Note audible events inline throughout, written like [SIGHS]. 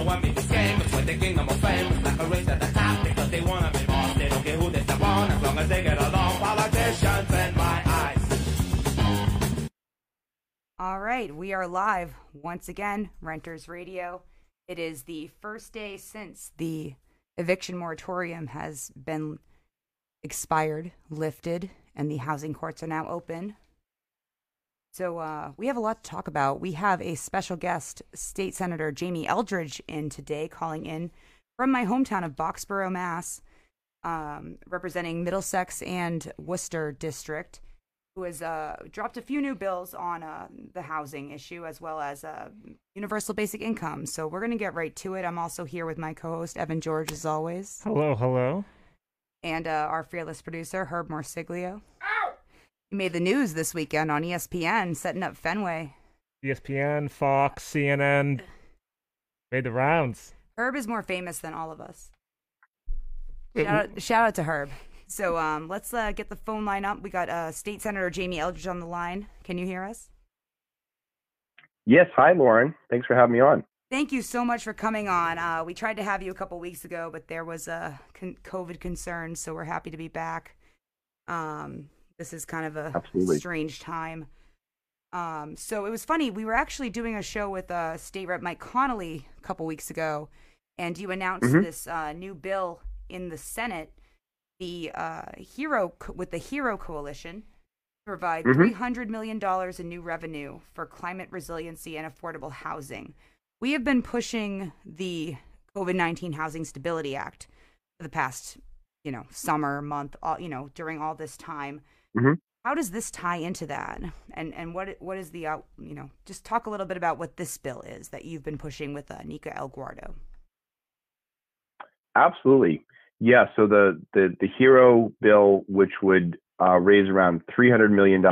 The kingdom of. Like a race at the top because they wanna be boss. They don't care who they step on as long as they get along. Politicians my eyes. All right, we are live once again, Renters Radio. It is the first day since the eviction moratorium has been expired, lifted, and the housing courts are now open. So uh, we have a lot to talk about. We have a special guest, State Senator Jamie Eldridge, in today, calling in from my hometown of Boxborough, Mass, um, representing Middlesex and Worcester District, who has uh, dropped a few new bills on uh, the housing issue as well as uh, universal basic income. So we're going to get right to it. I'm also here with my co-host Evan George, as always, Hello, hello. and uh, our fearless producer Herb Morsiglio. He made the news this weekend on ESPN, setting up Fenway. ESPN, Fox, CNN made the rounds. Herb is more famous than all of us. Shout out, shout out to Herb. So um, let's uh, get the phone line up. We got uh, State Senator Jamie Eldridge on the line. Can you hear us? Yes, hi Lauren. Thanks for having me on. Thank you so much for coming on. Uh, we tried to have you a couple weeks ago, but there was a con- COVID concern, so we're happy to be back. Um, this is kind of a Absolutely. strange time. Um, so it was funny. We were actually doing a show with uh, State Rep Mike Connolly a couple weeks ago, and you announced Mhm. this uh, new bill in the Senate, the uh, Hero Co- with the Hero Coalition, to provide Mhm. three hundred million dollars in new revenue for climate resiliency and affordable housing. We have been pushing the COVID nineteen Housing Stability Act for the past, you know, summer month, all, you know, during all this time. Mhm. How does this tie into that? And and what what is the out? You know, just talk a little bit about what this bill is that you've been pushing with uh, Nika Elugardo. Absolutely. Yeah, so the the, the HERO bill, which would uh, raise around $300 million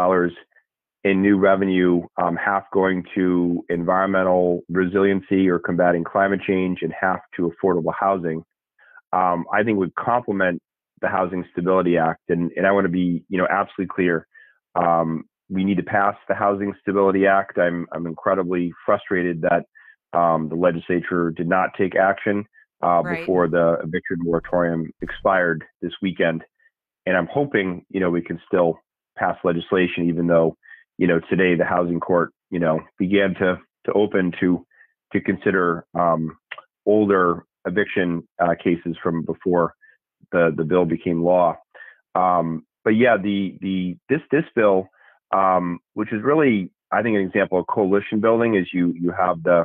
in new revenue, um, half going to environmental resiliency or combating climate change and half to affordable housing, um, I think would complement the Housing Stability Act. And, and I want to be, you know, absolutely clear. Um, we need to pass the Housing Stability Act. I'm, I'm incredibly frustrated that um, the legislature did not take action uh, Right. before the eviction moratorium expired this weekend. And I'm hoping, you know, we can still pass legislation, even though, you know, today the housing court, you know, began to to open to to consider um, older eviction uh, cases from before the the bill became law. Um, but yeah, the the this this bill, um, which is really I think an example of coalition building, is you you have the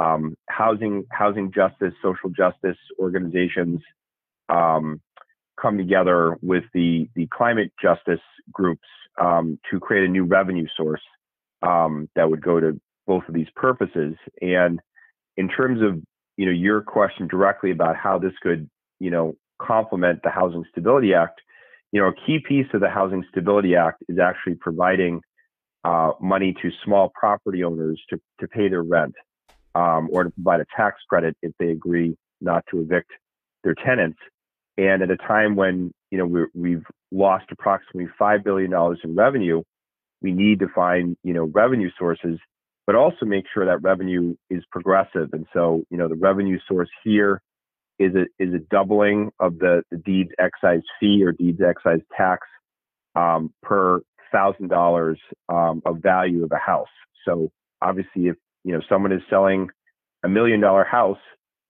um, housing housing justice, social justice organizations um, come together with the the climate justice groups um, to create a new revenue source um, that would go to both of these purposes. And in terms of you know your question directly about how this could you know complement the Housing Stability Act, you know a key piece of the Housing Stability Act is actually providing uh, money to small property owners to to pay their rent um, or to provide a tax credit if they agree not to evict their tenants. And at a time when you know we're, we've lost approximately five billion dollars in revenue, we need to find you know revenue sources, but also make sure that revenue is progressive. And so you know the revenue source here is a is a doubling of the, the deeds excise fee or deeds excise tax um, per thousand dollars um, of value of a house. So obviously, if you know someone is selling a million dollar house,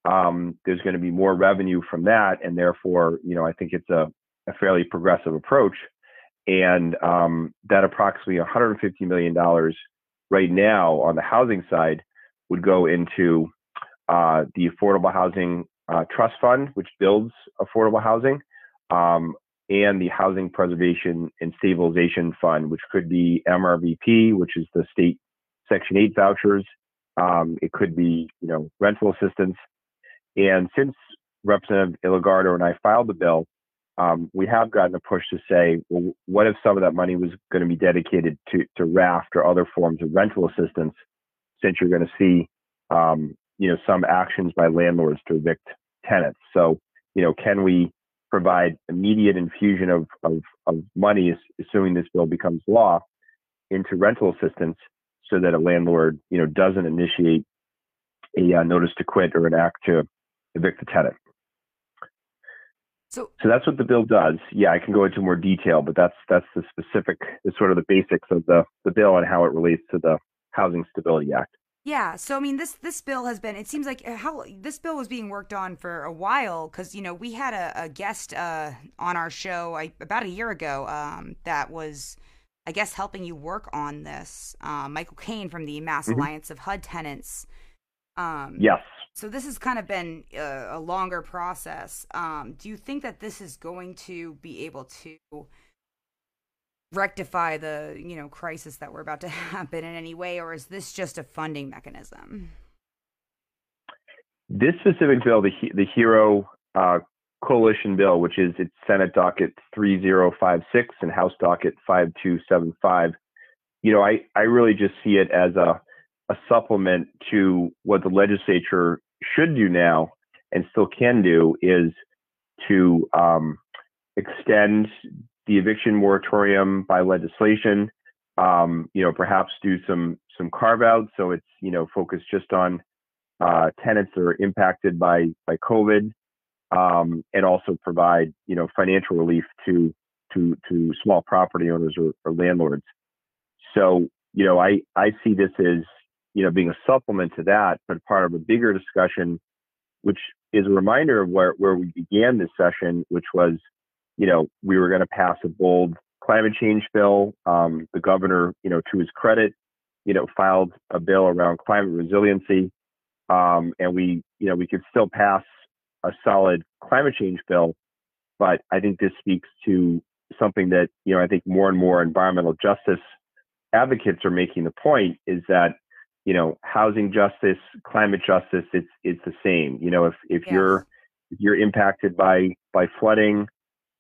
um, there's going to be more revenue from that, and therefore, you know, I think it's a, a fairly progressive approach. And um, that approximately 150 million dollars right now on the housing side would go into uh, the Affordable Housing uh, Trust Fund, which builds affordable housing, um, and the Housing Preservation and Stabilization Fund, which could be MRVP, which is the state Section 8 vouchers. Um, it could be, you know, rental assistance. And since Representative Elugardo and I filed the bill, um, we have gotten a push to say, well, what if some of that money was going to be dedicated to, to RAFT or other forms of rental assistance, since you're going to see, um, you know, some actions by landlords to evict tenants. So, you know, can we provide immediate infusion of, of, of money, assuming this bill becomes law, into rental assistance so that a landlord, you know, doesn't initiate a uh, notice to quit or an act to evict the tenant. So, So that's what the bill does. Yeah, I can go into more detail, but that's that's the specific, the sort of the basics of the the bill and how it relates to the Housing Stability Act. Yeah, so I mean, this this bill has been. It seems like uh, how this bill was being worked on for a while because you know we had a, a guest uh, on our show I, about a year ago um, that was, I guess, helping you work on this. Uh, Michael Kane from the Mass Mhm. Alliance of HUD Tenants. Um, Yes. So this has kind of been a, a longer process. Um, do you think that this is going to be able to rectify the you know crisis that we're about to [LAUGHS] happen in any way, or is this just a funding mechanism? This specific bill, the the Hero uh, Coalition bill, which is its Senate docket 3056 and House docket 5275, you know, I, I really just see it as a, a supplement to what the legislature should do now and still can do is to um, extend the eviction moratorium by legislation. Um, you know, perhaps do some some carve outs so it's you know focused just on uh, tenants that are impacted by by COVID, um, and also provide you know financial relief to to to small property owners or, or landlords. So you know, I I see this as you know being a supplement to that, but part of a bigger discussion, which is a reminder of where where we began this session, which was you know we were going to pass a bold climate change bill. Um, the governor, you know, to his credit, you know, filed a bill around climate resiliency um, and we you know we could still pass a solid climate change bill but i think this speaks to something that you know i think more and more environmental justice advocates are making the point is that you know housing justice climate justice it's it's the same you know if if Yes. you're if you're impacted by by flooding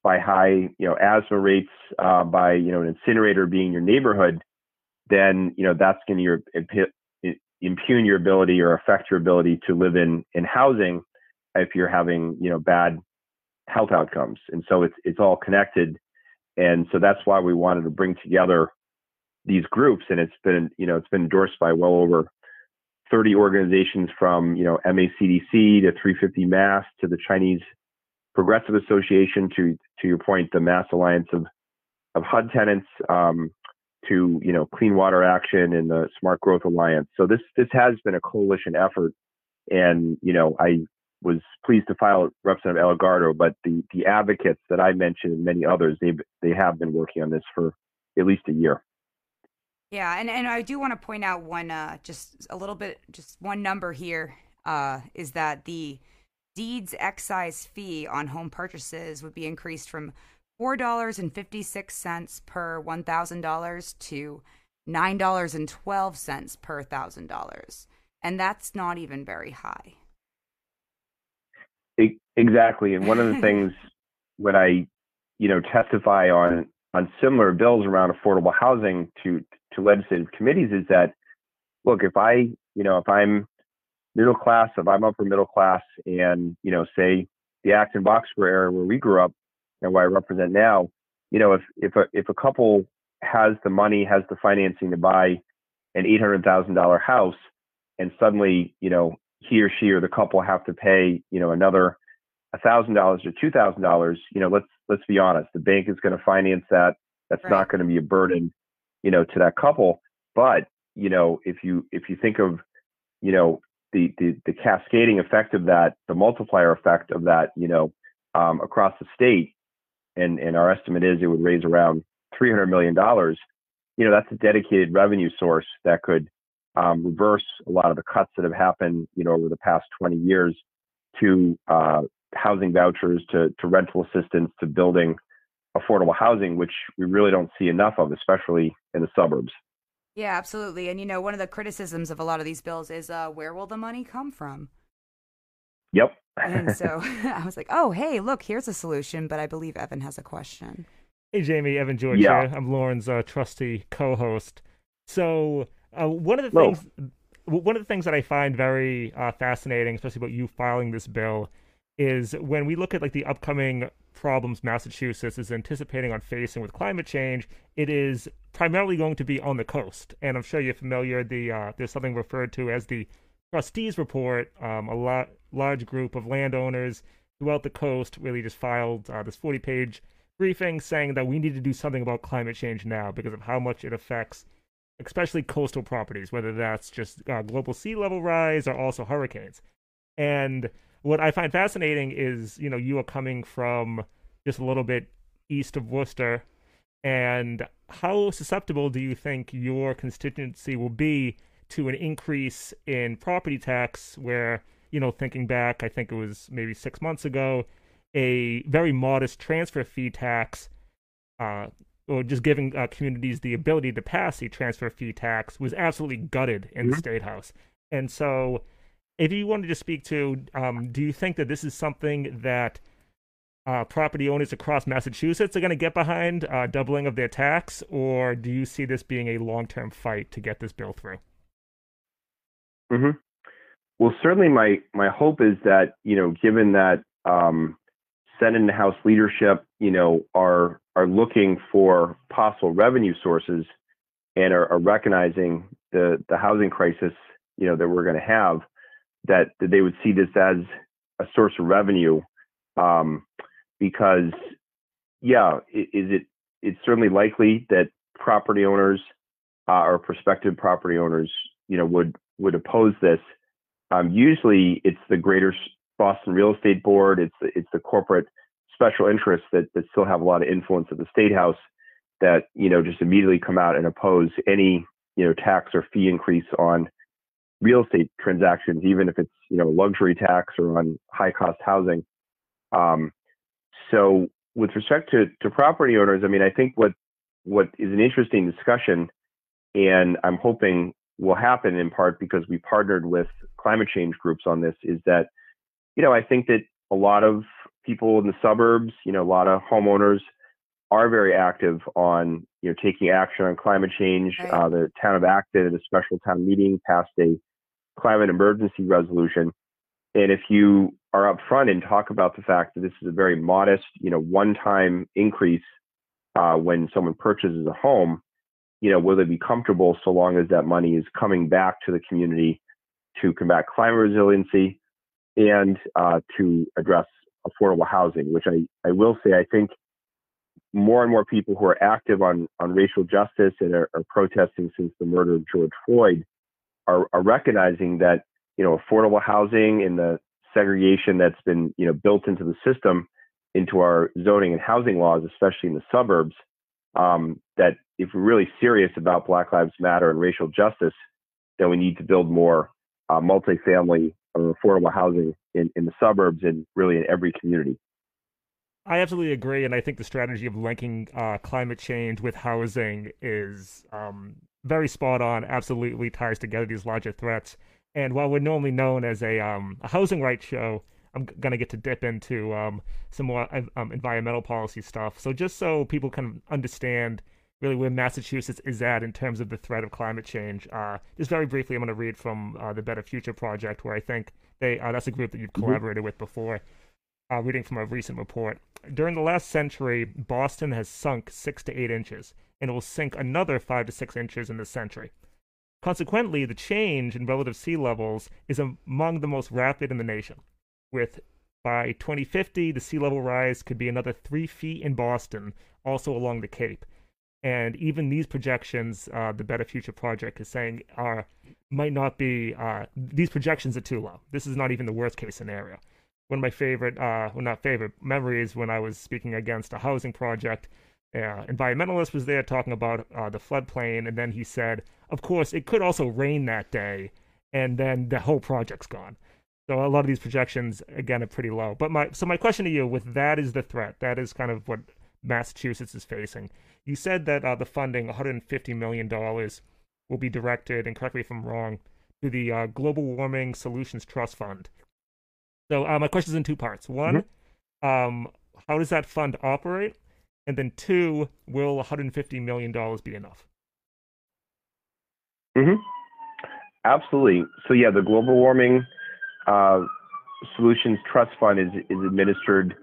by high you know asthma rates uh, by you know an incinerator being your neighborhood then you know that's going to impugn your ability or affect your ability to live in in housing if you're having you know bad health outcomes. And so it's it's all connected. And so that's why we wanted to bring together these groups. And it's been you know it's been endorsed by well over 30 organizations from you know MACDC to 350 Mass to the Chinese Progressive Association to to your point the Mass Alliance of of HUD tenants um, to you know Clean Water Action and the Smart Growth Alliance. So this this has been a coalition effort, and you know I was pleased to file Representative Elugardo, but the the advocates that I mentioned and many others they they have been working on this for at least a year. Yeah, and, and I do want to point out one, uh, just a little bit, just one number here uh, is that the deeds excise fee on home purchases would be increased from four dollars and fifty six cents per one thousand dollars to nine dollars and twelve cents per thousand dollars, and that's not even very high. Exactly, and one of the [LAUGHS] things when I you know testify on on similar bills around affordable housing to to legislative committees is that look if I you know if I'm middle class if I'm upper middle class and you know say the Acton Boxborough area where we grew up and where I represent now you know if if a if a couple has the money has the financing to buy an eight hundred thousand dollar house and suddenly you know he or she or the couple have to pay you know another thousand dollars or two thousand dollars, you know, let's let's be honest, the bank is going to finance that. That's Right. not going to be a burden, you know, to that couple. But you know, if you if you think of, you know, the the, the cascading effect of that, the multiplier effect of that, you know, um, across the state, and and our estimate is it would raise around three hundred million dollars. You know, that's a dedicated revenue source that could um, reverse a lot of the cuts that have happened, you know, over the past 20 years to uh, housing vouchers, to, to rental assistance, to building affordable housing, which we really don't see enough of, especially in the suburbs. Yeah, absolutely. And you know, one of the criticisms of a lot of these bills is uh, where will the money come from? Yep. And so [LAUGHS] [LAUGHS] I was like, oh, hey, look, here's a solution. But I believe Evan has a question. Hey, Jamie, Evan George Yeah. here. I'm Lauren's uh, trusty co-host. So, uh, one of the Hello. things, one of the things that I find very uh, fascinating, especially about you filing this bill, is when we look at like the upcoming problems Massachusetts is anticipating on facing with climate change. It is primarily going to be on the coast, and I'm sure you're familiar. The uh, there's something referred to as the trustees report, um, a lot, large group of landowners throughout the coast really just filed uh, this 40 page briefing saying that we need to do something about climate change now because of how much it affects especially coastal properties, whether that's just uh, global sea level rise or also hurricanes. And what I find fascinating is, you know, you are coming from just a little bit east of Worcester, and how susceptible do you think your constituency will be to an increase in property tax? Where, you know, thinking back, I think it was maybe six months ago, a very modest transfer fee tax uh, or just giving uh, communities the ability to pass a transfer fee tax was absolutely gutted in mm-hmm. the state house. And so, if you wanted to speak to, um, do you think that this is something that uh, property owners across Massachusetts are going to get behind uh, doubling of their tax, or do you see this being a long-term fight to get this bill through? Mm-hmm. Well, certainly, my my hope is that you know, given that um, Senate and House leadership, you know, are are looking for possible revenue sources and are, are recognizing the the housing crisis, you know, that we're going to have, that, that they would see this as a source of revenue, um, because, yeah, is it? It's certainly likely that property owners uh, or prospective property owners, you know, would would oppose this. Um, usually, it's the Greater Boston Real Estate Board, it's the, it's the corporate special interests that, that still have a lot of influence at the state house that you know just immediately come out and oppose any you know tax or fee increase on real estate transactions, even if it's you know luxury tax or on high cost housing. Um, so with respect to, to property owners, I mean, I think what what is an interesting discussion, and I'm hoping will happen in part because we partnered with climate change groups on this, is that you know I think that a lot of people in the suburbs, you know, a lot of homeowners are very active on, you know, taking action on climate change. Right. Uh, the town of Acton at a special town meeting passed a climate emergency resolution. And if you are upfront and talk about the fact that this is a very modest, you know, one-time increase uh, when someone purchases a home, you know, will they be comfortable so long as that money is coming back to the community to combat climate resiliency and uh, to address affordable housing, which I, I will say I think more and more people who are active on, on racial justice and are, are protesting since the murder of George Floyd are, are recognizing that you know affordable housing and the segregation that's been you know built into the system into our zoning and housing laws, especially in the suburbs, um, that if we're really serious about Black Lives Matter and racial justice, then we need to build more uh, multifamily or affordable housing in, in the suburbs and really in every community. I absolutely agree, and I think the strategy of linking uh, climate change with housing is um, very spot on. Absolutely ties together these larger threats. And while we're normally known as a, um, a housing rights show, I'm gonna get to dip into um, some more um, environmental policy stuff. So just so people can understand really where Massachusetts is at in terms of the threat of climate change. Uh, just very briefly, I'm going to read from uh, the Better Future Project, where I think they uh, that's a group that you've mm-hmm. collaborated with before. Uh, reading from a recent report. During the last century, Boston has sunk six to eight inches, and will sink another five to six inches in this century. Consequently, the change in relative sea levels is among the most rapid in the nation, with by 2050, the sea level rise could be another three feet in Boston, also along the Cape and even these projections, uh, the Better Future Project is saying are might not be. Uh, these projections are too low. This is not even the worst case scenario. One of my favorite, uh, well, not favorite memories when I was speaking against a housing project. Uh, environmentalist was there talking about uh, the floodplain, and then he said, "Of course, it could also rain that day, and then the whole project's gone." So a lot of these projections, again, are pretty low. But my so my question to you, with that is the threat. That is kind of what Massachusetts is facing. You said that uh, the funding, $150 million, will be directed, and correct me if I'm wrong, to the uh, Global Warming Solutions Trust Fund. So uh, my question is in two parts. One, mm-hmm. um, how does that fund operate? And then two, will $150 million be enough? Mm-hmm. Absolutely. So yeah, the Global Warming uh, Solutions Trust Fund is is administered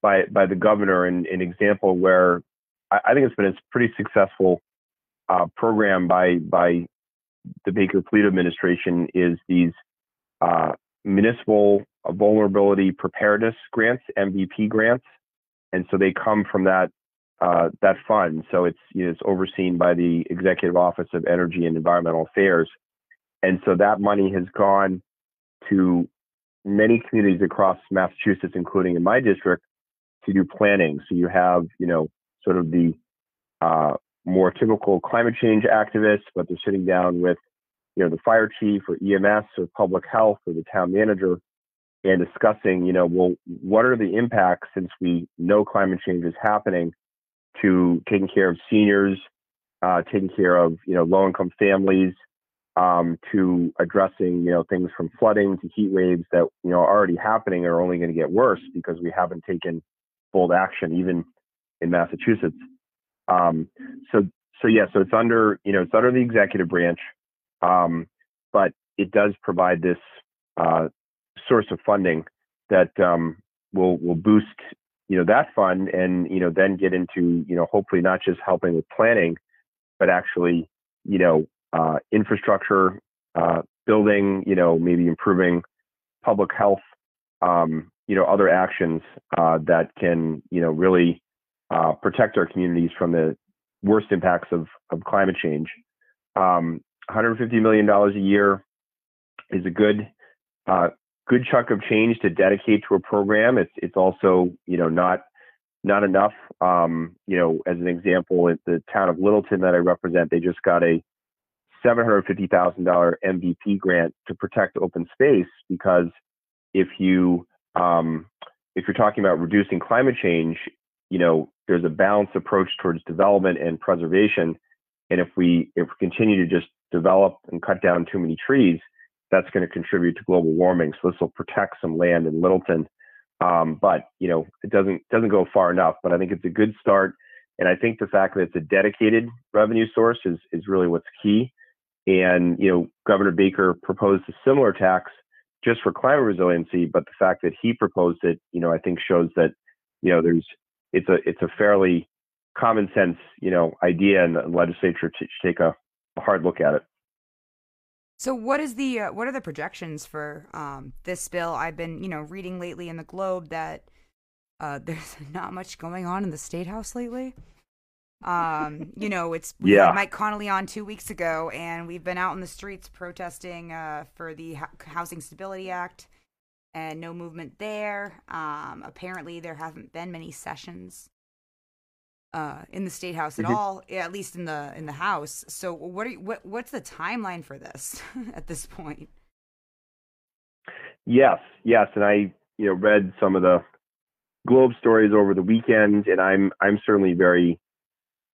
by by the governor. And an example where I, I think it's been a pretty successful uh, program by by the Baker Polito administration is these uh, municipal vulnerability preparedness grants, MVP grants, and so they come from that uh, that fund. So it's you know, it's overseen by the Executive Office of Energy and Environmental Affairs, and so that money has gone to many communities across Massachusetts, including in my district, to do planning. So you have you know sort of the uh, more typical climate change activists, but they're sitting down with you know the fire chief or EMS or public health or the town manager and discussing, you know, well, what are the impacts since we know climate change is happening to taking care of seniors, uh, taking care of, you know, low income families, um, to addressing, you know, things from flooding to heat waves that, you know, are already happening are only going to get worse because we haven't taken bold action, even in Massachusetts. Um, so, so yeah, so it's under, you know, it's under the executive branch, um, but it does provide this uh, source of funding that um, will will boost you know that fund and you know then get into you know hopefully not just helping with planning but actually you know uh, infrastructure uh, building you know maybe improving public health um, you know other actions uh, that can you know really uh, protect our communities from the worst impacts of of climate change. Um, 150 million dollars a year is a good uh, good chunk of change to dedicate to a program. It's it's also you know not not enough. Um, you know, as an example, at the town of Littleton that I represent, they just got a seven hundred fifty thousand dollar MVP grant to protect open space because if you um, if you're talking about reducing climate change, you know, there's a balanced approach towards development and preservation. And if we if we continue to just develop and cut down too many trees, that's going to contribute to global warming. So this will protect some land in Littleton. Um, but you know, it doesn't doesn't go far enough. But I think it's a good start, and I think the fact that it's a dedicated revenue source is is really what's key. And you know, Governor Baker proposed a similar tax just for climate resiliency, but the fact that he proposed it, you know, I think shows that you know there's it's a it's a fairly common sense you know idea, and the legislature should take a, a hard look at it. So what is the uh, what are the projections for um, this bill? I've been you know reading lately in the Globe that uh, [LAUGHS] there's not much going on in the state house lately. Um, you know, it's yeah. Mike Connolly on two weeks ago, and we've been out in the streets protesting uh, for the Housing Stability Act, and no movement there. Um, apparently, there haven't been many sessions uh, in the state house at mm-hmm. all, at least in the in the house. So what are you, what what's the timeline for this [LAUGHS] at this point? Yes, yes, and I you know read some of the Globe stories over the weekend, and I'm I'm certainly very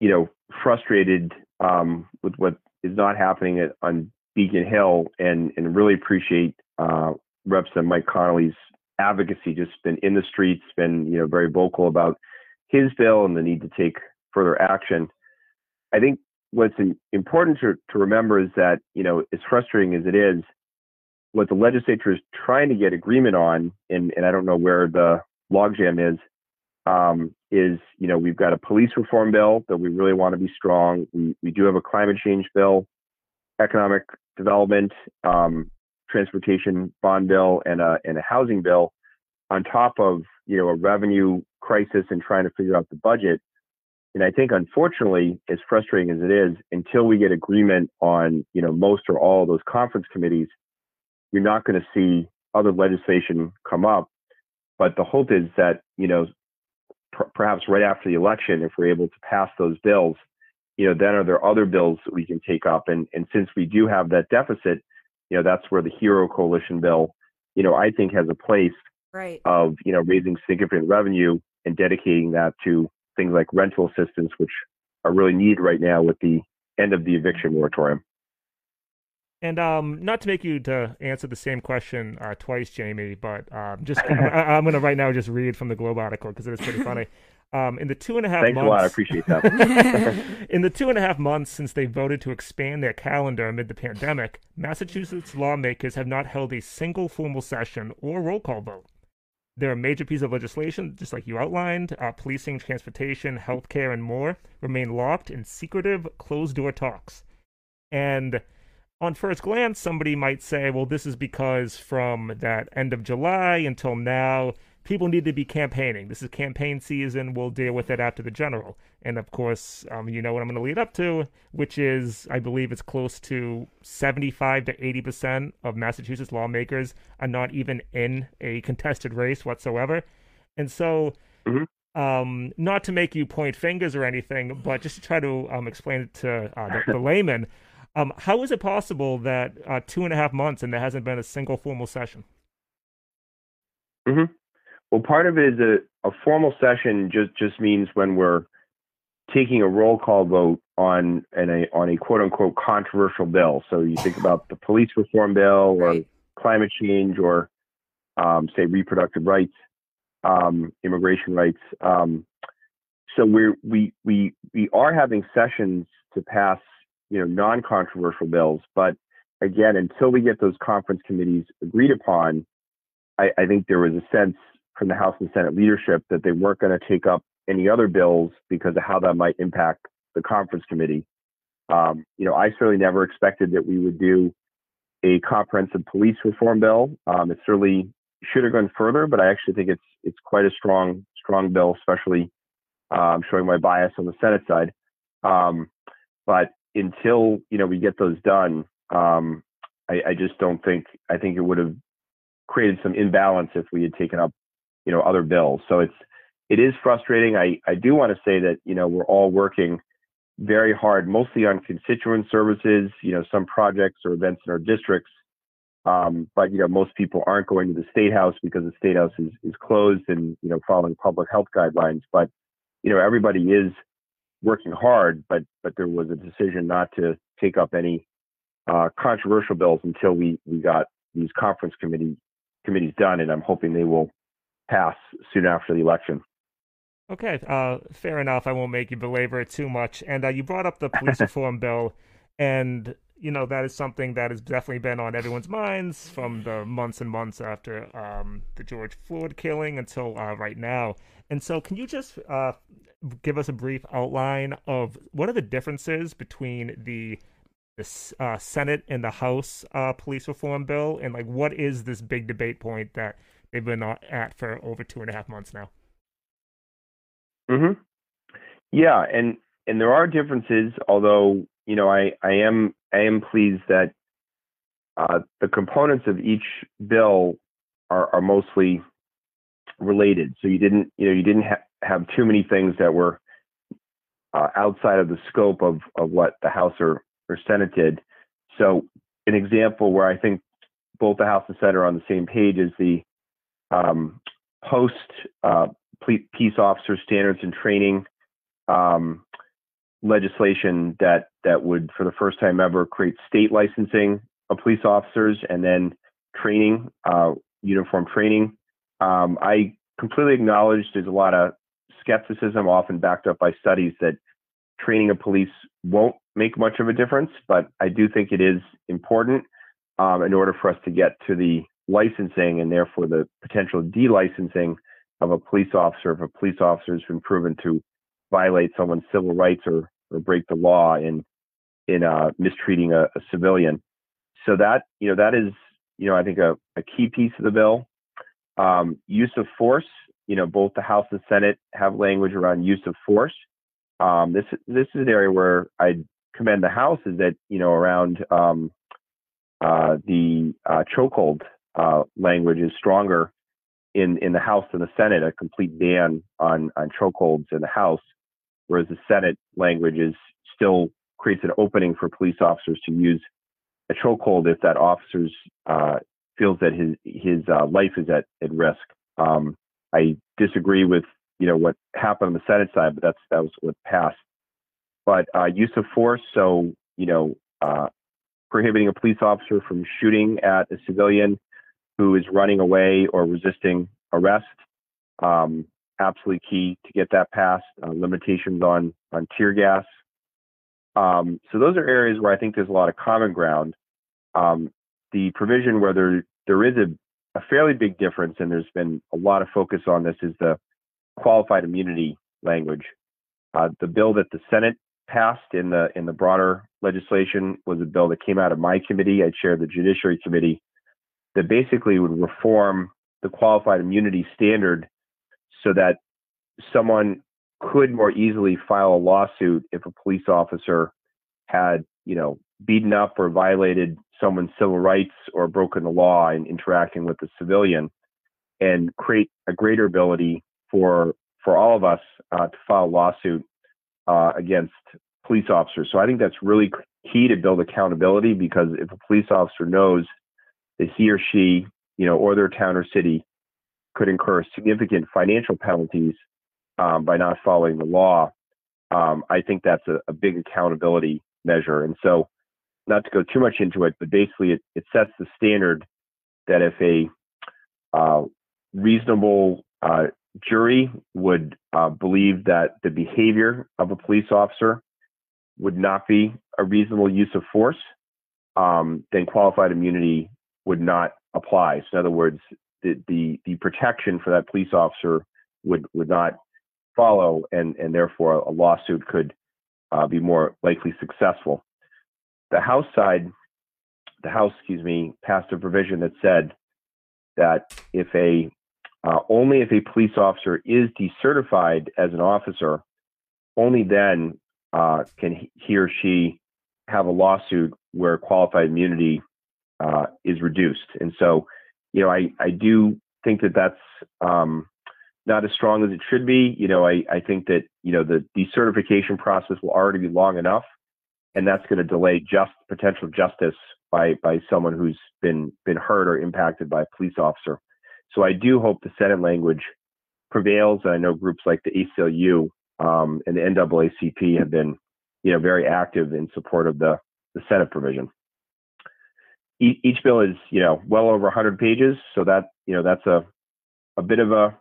you know frustrated um, with what is not happening at, on Beacon Hill, and and really appreciate uh, Reps and Mike Connolly's advocacy. Just been in the streets, been you know very vocal about his bill and the need to take further action. I think what's important to, to remember is that, you know, as frustrating as it is, what the legislature is trying to get agreement on, and, and I don't know where the logjam is, um, is, you know, we've got a police reform bill that we really want to be strong. We, we do have a climate change bill, economic development, um, transportation bond bill, and a, and a housing bill on top of, you know, a revenue crisis and trying to figure out the budget. And I think, unfortunately, as frustrating as it is, until we get agreement on, you know, most or all those conference committees, you're not going to see other legislation come up. But the hope is that, you know, perhaps right after the election, if we're able to pass those bills, you know, then are there other bills that we can take up? And and since we do have that deficit, you know, that's where the Hero Coalition bill, you know, I think has a place right. of you know raising significant revenue and dedicating that to things like rental assistance, which are really needed right now with the end of the eviction moratorium. And um, not to make you to answer the same question uh, twice, Jamie, but um, just I, am going to right now just read from the Globe article because it is pretty funny. Um, in the two and a half Thanks months, a lot. I appreciate that. [LAUGHS] in the two and a half months since they voted to expand their calendar amid the pandemic, Massachusetts lawmakers have not held a single formal session or roll call vote. There are major pieces of legislation, just like you outlined, uh, policing, transportation, healthcare, and more, remain locked in secretive, closed door talks. And on first glance, somebody might say, well, this is because from that end of July until now, people need to be campaigning. This is campaign season. We'll deal with it after the general. And of course, um, you know what I'm going to lead up to, which is, I believe it's close to 75 to 80% of Massachusetts lawmakers are not even in a contested race whatsoever. And so, Mhm. um, not to make you point fingers or anything, but just to try to um, explain it to uh, the, the [LAUGHS] layman, um, how is it possible that uh, two and a half months and there hasn't been a single formal session? Well, part of it is a, a formal session just, just means when we're taking a roll call vote on an, a on a quote unquote controversial bill. So you think [LAUGHS] about the police reform bill or Right. climate change or um, say reproductive rights, um, immigration rights. Um, so we're we we we are having sessions to pass you know non-controversial bills, but again, until we get those conference committees agreed upon, I, I think there was a sense from the House and Senate leadership that they weren't going to take up any other bills because of how that might impact the conference committee. Um, you know, I certainly never expected that we would do a comprehensive police reform bill. Um, it certainly should have gone further, but I actually think it's it's quite a strong strong bill, especially um, showing my bias on the Senate side. Um, but until you know we get those done, um, I, I just don't think I think it would have created some imbalance if we had taken up you know other bills. So it's it is frustrating. I I do want to say that you know we're all working very hard, mostly on constituent services. You know some projects or events in our districts. Um, but you know most people aren't going to the state house because the state house is, is closed and you know following public health guidelines. But you know everybody is working hard, but but there was a decision not to take up any uh, controversial bills until we we got these conference committee committees done, and I'm hoping they will pass soon after the election. Okay, uh, fair enough. I won't make you belabor it too much. And uh, you brought up the police [LAUGHS] reform bill, and you know that is something that has definitely been on everyone's minds from the months and months after um, the George Floyd killing until uh, right now. And so, can you just uh, give us a brief outline of what are the differences between the the uh, Senate and the House uh, police reform bill, and like what is this big debate point that they've been at for over two and a half months now? hmm Yeah, and and there are differences. Although you know, I I am I am pleased that uh, the components of each bill are are mostly related. So you didn't you know you didn't ha- have too many things that were uh, outside of the scope of of what the House or or Senate did. So an example where I think both the House and Senate are on the same page is the um, POST uh, peace officer standards and training um, legislation that that would, for the first time ever, create state licensing of police officers and then training, uh, uniform training. Um, I completely acknowledge there's a lot of skepticism, often backed up by studies, that training of police won't make much of a difference, but I do think it is important um, in order for us to get to the licensing and therefore the potential delicensing of a police officer if a police officer has been proven to violate someone's civil rights or, or break the law in in uh, mistreating a, a civilian. So that you know that is you know I think a, a key piece of the bill. Um, use of force. You know both the House and Senate have language around use of force. Um, this this is an area where I commend the House is that you know around um, uh, the uh, chokehold uh, language is stronger in in the House than the Senate. A complete ban on on chokeholds in the House, whereas the Senate language is still creates an opening for police officers to use a chokehold if that officer uh, feels that his his uh, life is at at risk. Um, I disagree with you know what happened on the Senate side, but that's that was what passed. But uh, use of force, so you know, uh, prohibiting a police officer from shooting at a civilian who is running away or resisting arrest. Um, absolutely key to get that passed. Uh, limitations on on tear gas. Um, so those are areas where I think there's a lot of common ground. Um, the provision where there there is a, a fairly big difference, and there's been a lot of focus on this, is the qualified immunity language. Uh, the bill that the Senate passed in the in the broader legislation was a bill that came out of my committee. I chaired the Judiciary Committee that basically would reform the qualified immunity standard so that someone could more easily file a lawsuit if a police officer had, you know, beaten up or violated someone's civil rights or broken the law in interacting with a civilian and create a greater ability for for all of us uh, to file a lawsuit uh, against police officers. So I think that's really key to build accountability because if a police officer knows that he or she, you know, or their town or city could incur significant financial penalties um, by not following the law, um, I think that's a, a, big accountability measure. And so, not to go too much into it, but basically, it, it sets the standard that if a uh, reasonable uh, jury would uh, believe that the behavior of a police officer would not be a reasonable use of force, um, then qualified immunity would not apply. So in other words, the, the, the protection for that police officer would, would not follow, and, and therefore a lawsuit could uh, be more likely successful. The House side, the House, excuse me, passed a provision that said that if a uh, only if a police officer is decertified as an officer, only then uh, can he or she have a lawsuit where qualified immunity uh, is reduced. And so, you know, I, I do think that that's um, not as strong as it should be. You know, I, I think that, you know, the decertification process will already be long enough, and that's going to delay just potential justice by, by someone who's been, been hurt or impacted by a police officer. So I do hope the Senate language prevails. And I know groups like the ACLU um, and the NAACP have been, you know, very active in support of the, the Senate provision. Each bill is, you know, well over 100 pages, so that, you know, that's a a bit of a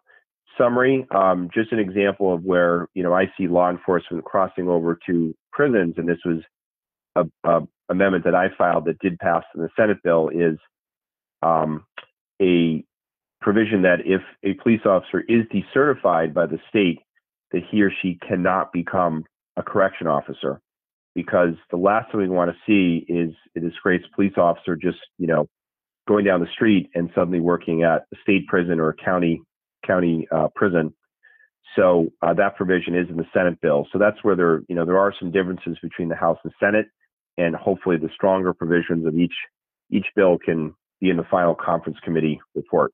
summary. Um, just an example of where, you know, I see law enforcement crossing over to prisons, and this was a, a amendment that I filed that did pass in the Senate bill is um, a provision that if a police officer is decertified by the state, that he or she cannot become a correction officer because the last thing we want to see is a disgraced police officer just, you know, going down the street and suddenly working at a state prison or a county county uh, prison. So uh, that provision is in the Senate bill. So that's where there, you know, there are some differences between the House and Senate, and hopefully the stronger provisions of each each bill can be in the final conference committee report.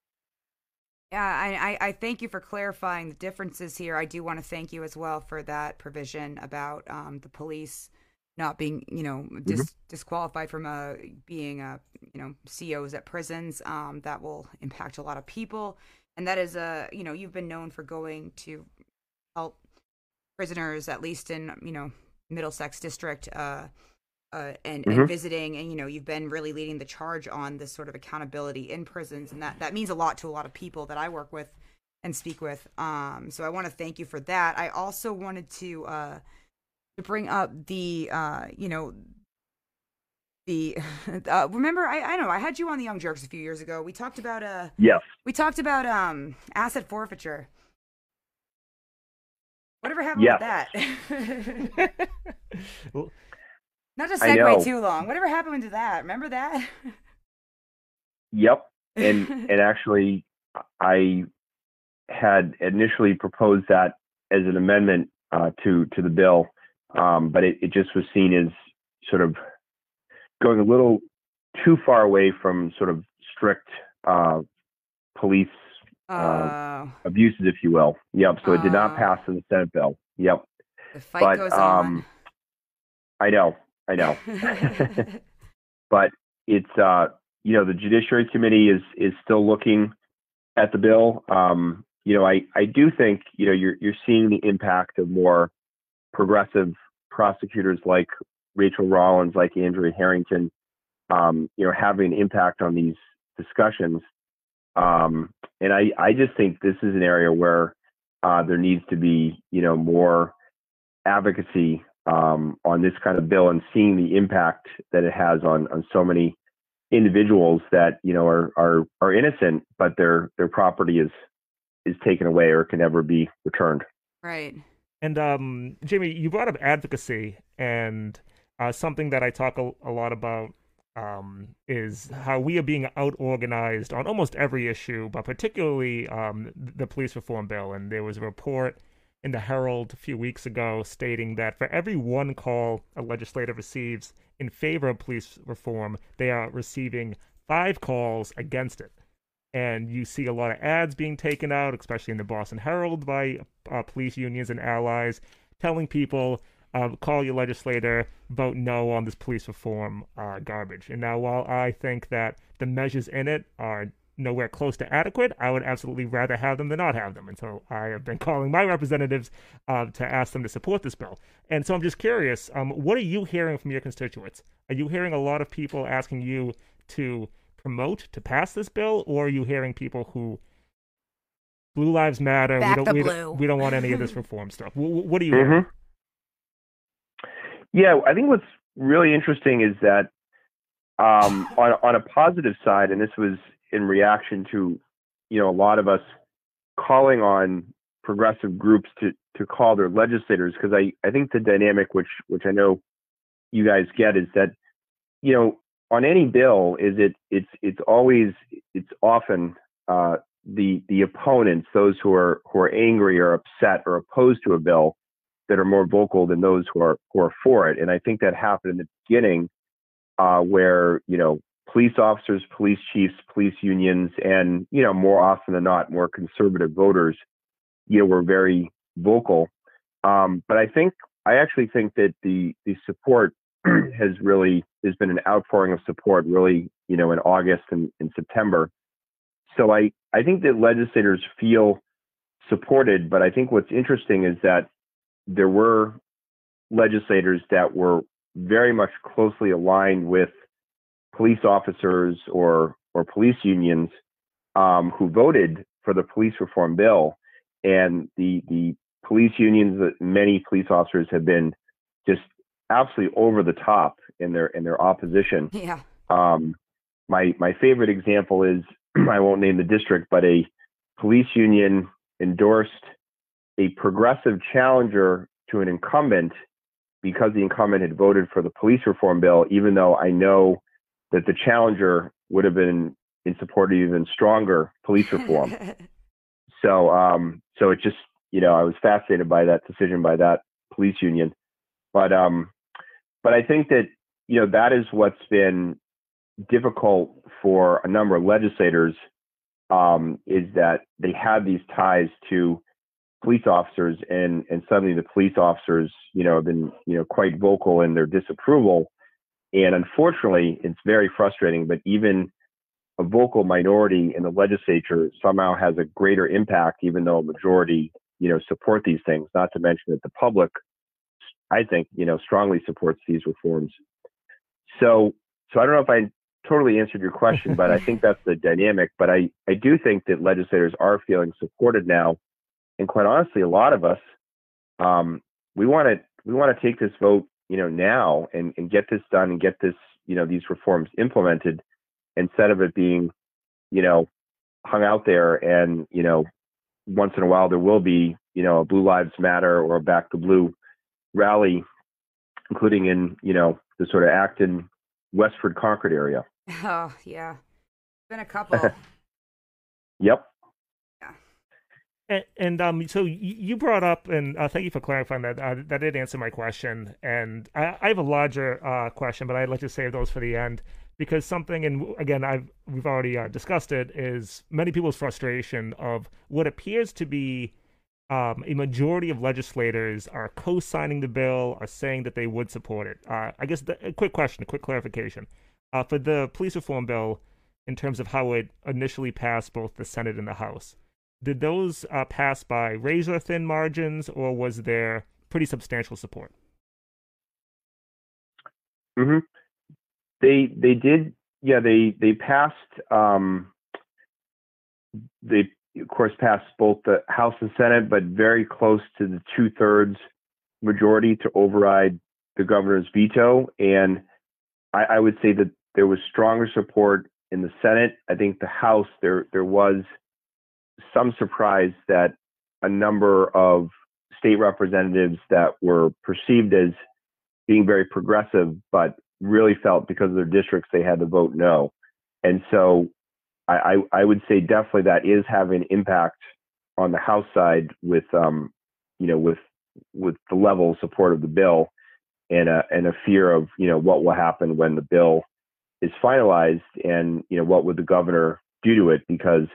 Yeah, I, I thank you for clarifying the differences here. I do want to thank you as well for that provision about um, the police not being, you know, dis- mm-hmm. disqualified from uh, being, uh, you know, COs at prisons. Um, that will impact a lot of people, and that is a, you know, you've been known for going to help prisoners, at least in, you know, Middlesex district. Uh, uh, and, mm-hmm. and, visiting and you know you've been really leading the charge on this sort of accountability in prisons and that that means a lot to a lot of people that i work with and speak with um, so i want to thank you for that i also wanted to uh, to bring up the uh, you know the [LAUGHS] uh, remember I, I know I had you on the Young Jerks a few years ago. We talked about uh yes we talked about um asset forfeiture. Whatever happened yes. with that? [LAUGHS] well, Not to segue too long. Whatever happened to that? Remember that? yep. And [LAUGHS] and actually, I had initially proposed that as an amendment uh, to to the bill, um, but it, it just was seen as sort of going a little too far away from sort of strict uh, police uh, uh, abuses, if you will. Yep. So it did not oh. pass in the Senate bill. Yep. The fight but, goes um, on. I know. I know. [LAUGHS] [LAUGHS] but it's uh, you know the Judiciary Committee is is still looking at the bill. Um, you know, I I do think you know you're you're seeing the impact of more progressive prosecutors like Rachael Rollins, like Andrea Harrington, um, you know, having an impact on these discussions. Um, and I I just think this is an area where uh, there needs to be you know more advocacy um, on this kind of bill and seeing the impact that it has on on so many individuals that you know are are are innocent, but their their property is is taken away or can never be returned. Right. And um, Jamie, you brought up advocacy, and uh, something that I talk a, a lot about um, is how we are being out organized on almost every issue, but particularly um, the police reform bill. And there was a report in the Herald a few weeks ago stating that for every one call a legislator receives in favor of police reform, they are receiving five calls against it. And you see a lot of ads being taken out, especially in the Boston Herald by uh, police unions and allies, telling people uh, call your legislator, vote no on this police reform uh, garbage. And now, while I think that the measures in it are nowhere close to adequate, I would absolutely rather have them than not have them. And so I have been [LAUGHS] calling my representatives uh, to ask them to support this bill. And so I'm just curious, um, what are you hearing from your constituents? Are you hearing a lot of people asking you to promote to pass this bill, or are you hearing people who Blue Lives Matter, Back we don't, we, blue. don't, we don't want any of this [LAUGHS] reform stuff? What, do are you Mhm. Yeah, I think what's really interesting is that um, [LAUGHS] on on a positive side, and this was in reaction to you know a lot of us calling on progressive groups to to call their legislators because I I think the dynamic which which I know you guys get is that you know on any bill is it it's it's always it's often uh, the the opponents those who are who are angry or upset or opposed to a bill that are more vocal than those who are who are for it. And I think that happened in the beginning, uh, where you know police officers, police chiefs, police unions, and you know more often than not, more conservative voters, you know, were very vocal. Um, but I think I actually think that the the support [CLEARS THROAT] has really there's been an outpouring of support really you know in August and in September. So I I think that legislators feel supported, but I think what's interesting is that there were legislators that were very much closely aligned with police officers or or police unions um, who voted for the police reform bill, and the the police unions, that many police officers have been just absolutely over the top in their in their opposition. Yeah. Um, my my favorite example is [CLEARS THROAT] I won't name the district, but a police union endorsed a progressive challenger to an incumbent because the incumbent had voted for the police reform bill, even though I know that the challenger would have been in support of even stronger police reform. [LAUGHS] so um, so it just you know I was fascinated by that decision by that police union, but um, but I think that you know that is what's been difficult for a number of legislators um, is that they have these ties to police officers and and suddenly the police officers you know have been you know quite vocal in their disapproval. And unfortunately it's very frustrating but even a vocal minority in the legislature somehow has a greater impact even though a majority you know support these things not to mention that the public i think you know strongly supports these reforms. So so i don't know if i totally answered your question but i think [LAUGHS] that's the dynamic. But i i do think that legislators are feeling supported now. And quite honestly, a lot of us, um, we want to we want to take this vote, you know, now and, and get this done and get this, you know, these reforms implemented instead of it being, you know, hung out there and you know, once in a while there will be, you know, a Blue Lives Matter or a Back to Blue rally, including in, you know, the sort of Acton, Westford, Concord area. Oh yeah. Been a couple. [LAUGHS] Yep. Yeah. And, and um, so you brought up, and uh, thank you for clarifying that. Uh, that did answer my question. And I, I have a larger uh, question, but I'd like to save those for the end because something, and again, I've we've already uh, discussed it, is many people's frustration of what appears to be um, a majority of legislators are co-signing the bill, are saying that they would support it. Uh, I guess the, a quick question, a quick clarification uh, for the police reform bill, in terms of how it initially passed both the Senate and the House did those uh, pass by razor thin margins or was there pretty substantial support? hmm They they did yeah they they passed um, they of course passed both the House and Senate, but very close to the two thirds majority to override the governor's veto. And I, I would say that there was stronger support in the Senate. I think the House there there was some surprise that a number of state representatives that were perceived as being very progressive, but really felt because of their districts they had to vote no. And so I, I, I would say definitely that is having impact on the House side with um, you know with with the level of support of the bill and a and a fear of you know what will happen when the bill is finalized and you know what would the governor do to it? Because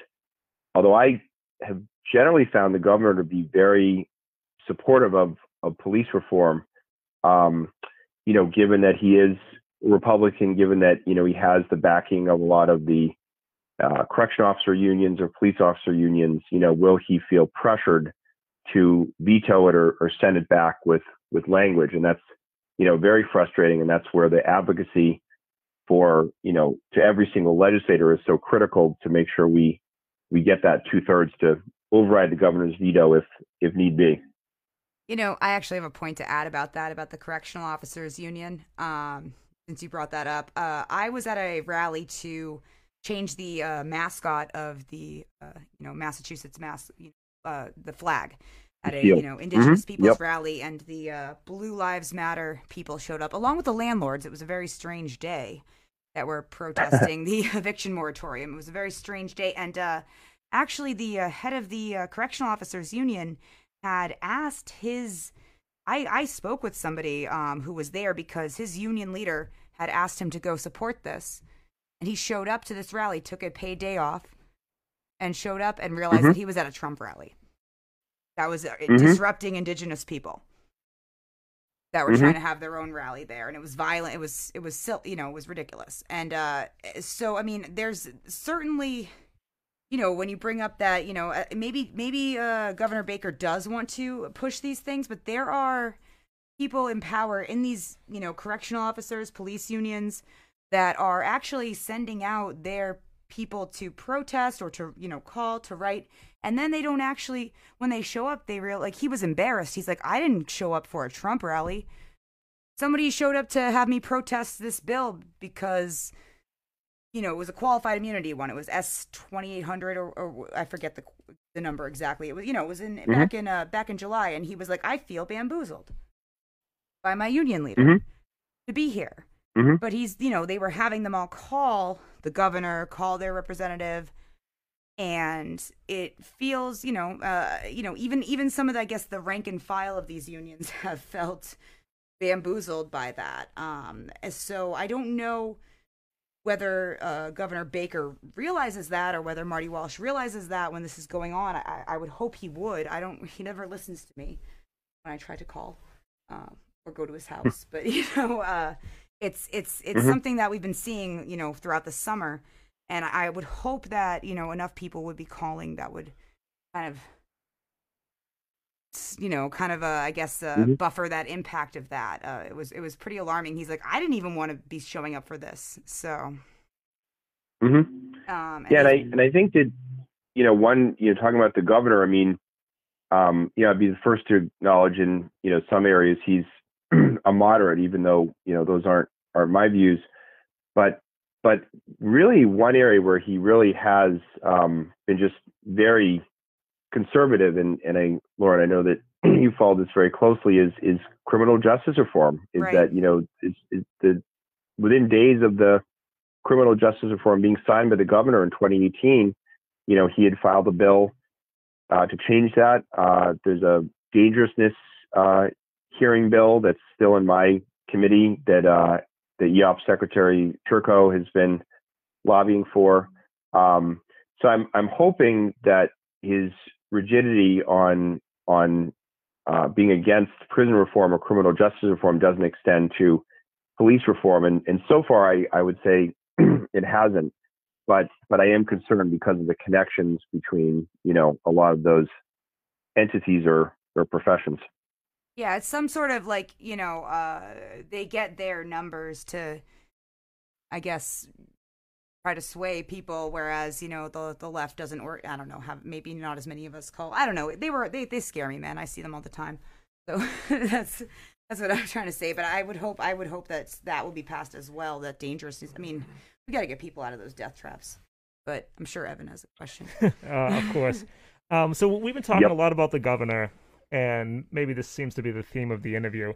although I have generally found the governor to be very supportive of of police reform um, you know given that he is Republican given that you know he has the backing of a lot of the uh, correction officer unions or police officer unions, you know, will he feel pressured to veto it or, or send it back with with language? And that's you know very frustrating. And that's where the advocacy for you know to every single legislator is so critical to make sure we we get that two thirds to override the governor's veto if if need be. You know, I actually have a point to add about that about the correctional officers union. Um, since you brought that up, uh, I was at a rally to change the uh, mascot of the uh, you know Massachusetts mass uh, the flag at a you know Indigenous mm-hmm. Peoples yep. rally, and the uh, Blue Lives Matter people showed up along with the landlords. It was a very strange day that were [LAUGHS] protesting the [LAUGHS] eviction moratorium. It was a very strange day, and uh, actually, the uh, head of the correctional officers union had asked his. I, I spoke with somebody um, who was there because his union leader had asked him to go support this and he showed up to this rally, took a paid day off, and showed up and realized mm-hmm. that he was at a Trump rally. That was uh, mm-hmm. disrupting indigenous people that were mm-hmm. trying to have their own rally there, and it was violent. It was it was you know it was ridiculous. And uh, so I mean, there's certainly. You know, when you bring up that, you know, uh, maybe maybe uh, Governor Baker does want to push these things, but there are people in power in these, you know, correctional officers, police unions, that are actually sending out their people to protest or to you know call to write. And then they don't actually when they show up they real like he was embarrassed. He's like i didn't show up for a trump rally. Somebody showed up to have me protest this bill because you know it was a qualified immunity one. It was s2800 or, or i forget the the number exactly. It was you know it was in mm-hmm. back in uh back in july. And he was like i feel bamboozled by my union leader mm-hmm. to be here Mm-hmm. But he's, you know, they were having them all call the governor, call their representative, and it feels, you know, uh, you know, even even some of the, I guess, the rank and file of these unions [LAUGHS] have felt bamboozled by that. Um, so I don't know whether uh, Governor Baker realizes that or whether Marty Walsh realizes that when this is going on. I, I would hope he would. I don't. He never listens to me when I try to call uh, or go to his house. but [LAUGHS] you know, uh, it's it's it's mm-hmm. something that we've been seeing, you know, throughout the summer, and I would hope that you know enough people would be calling that would kind of you know, kind of, uh, I guess, uh, mm-hmm. buffer that impact of that. Uh, it was, it was pretty alarming. He's like, I didn't even want to be showing up for this. So, mm-hmm. um, and yeah, and I, and I think that, you know, one, you know, talking about the governor, I mean, um, you know, I'd be the first to acknowledge in, you know, some areas he's [CLEARS THROAT] a moderate, even though you know those aren't aren't my views. But but really, one area where he really has um, been just very conservative, and and I, Lauren, I know that [CLEARS THROAT] you follow this very closely, is is criminal justice reform. Is right. that you know is, is the within days of the criminal justice reform being signed by the governor in 2018, you know he had filed a bill uh, to change that. Uh, there's a dangerousness uh, hearing bill that's still in my committee that uh, the EOP Secretary Turco has been lobbying for. Um, so I'm I'm hoping that his rigidity on on uh, being against prison reform or criminal justice reform doesn't extend to police reform, and and so far I I would say [CLEARS THROAT] it hasn't. But but I am concerned because of the connections between you know a lot of those entities or or professions. Yeah, it's some sort of like, you know, uh, they get their numbers to, I guess, try to sway people, whereas, you know, the the left doesn't work. I don't know, have maybe not as many of us call. I don't know. They were, they, they scare me, man. I see them all the time. So [LAUGHS] that's, that's what I'm trying to say. But I would hope, I would hope that that will be passed as well. That dangerous. I mean, we got to get people out of those death traps. But I'm sure Evan has a question. [LAUGHS] uh, of course. [LAUGHS] Um, so we've been talking yep. a lot about the governor and maybe this seems to be the theme of the interview,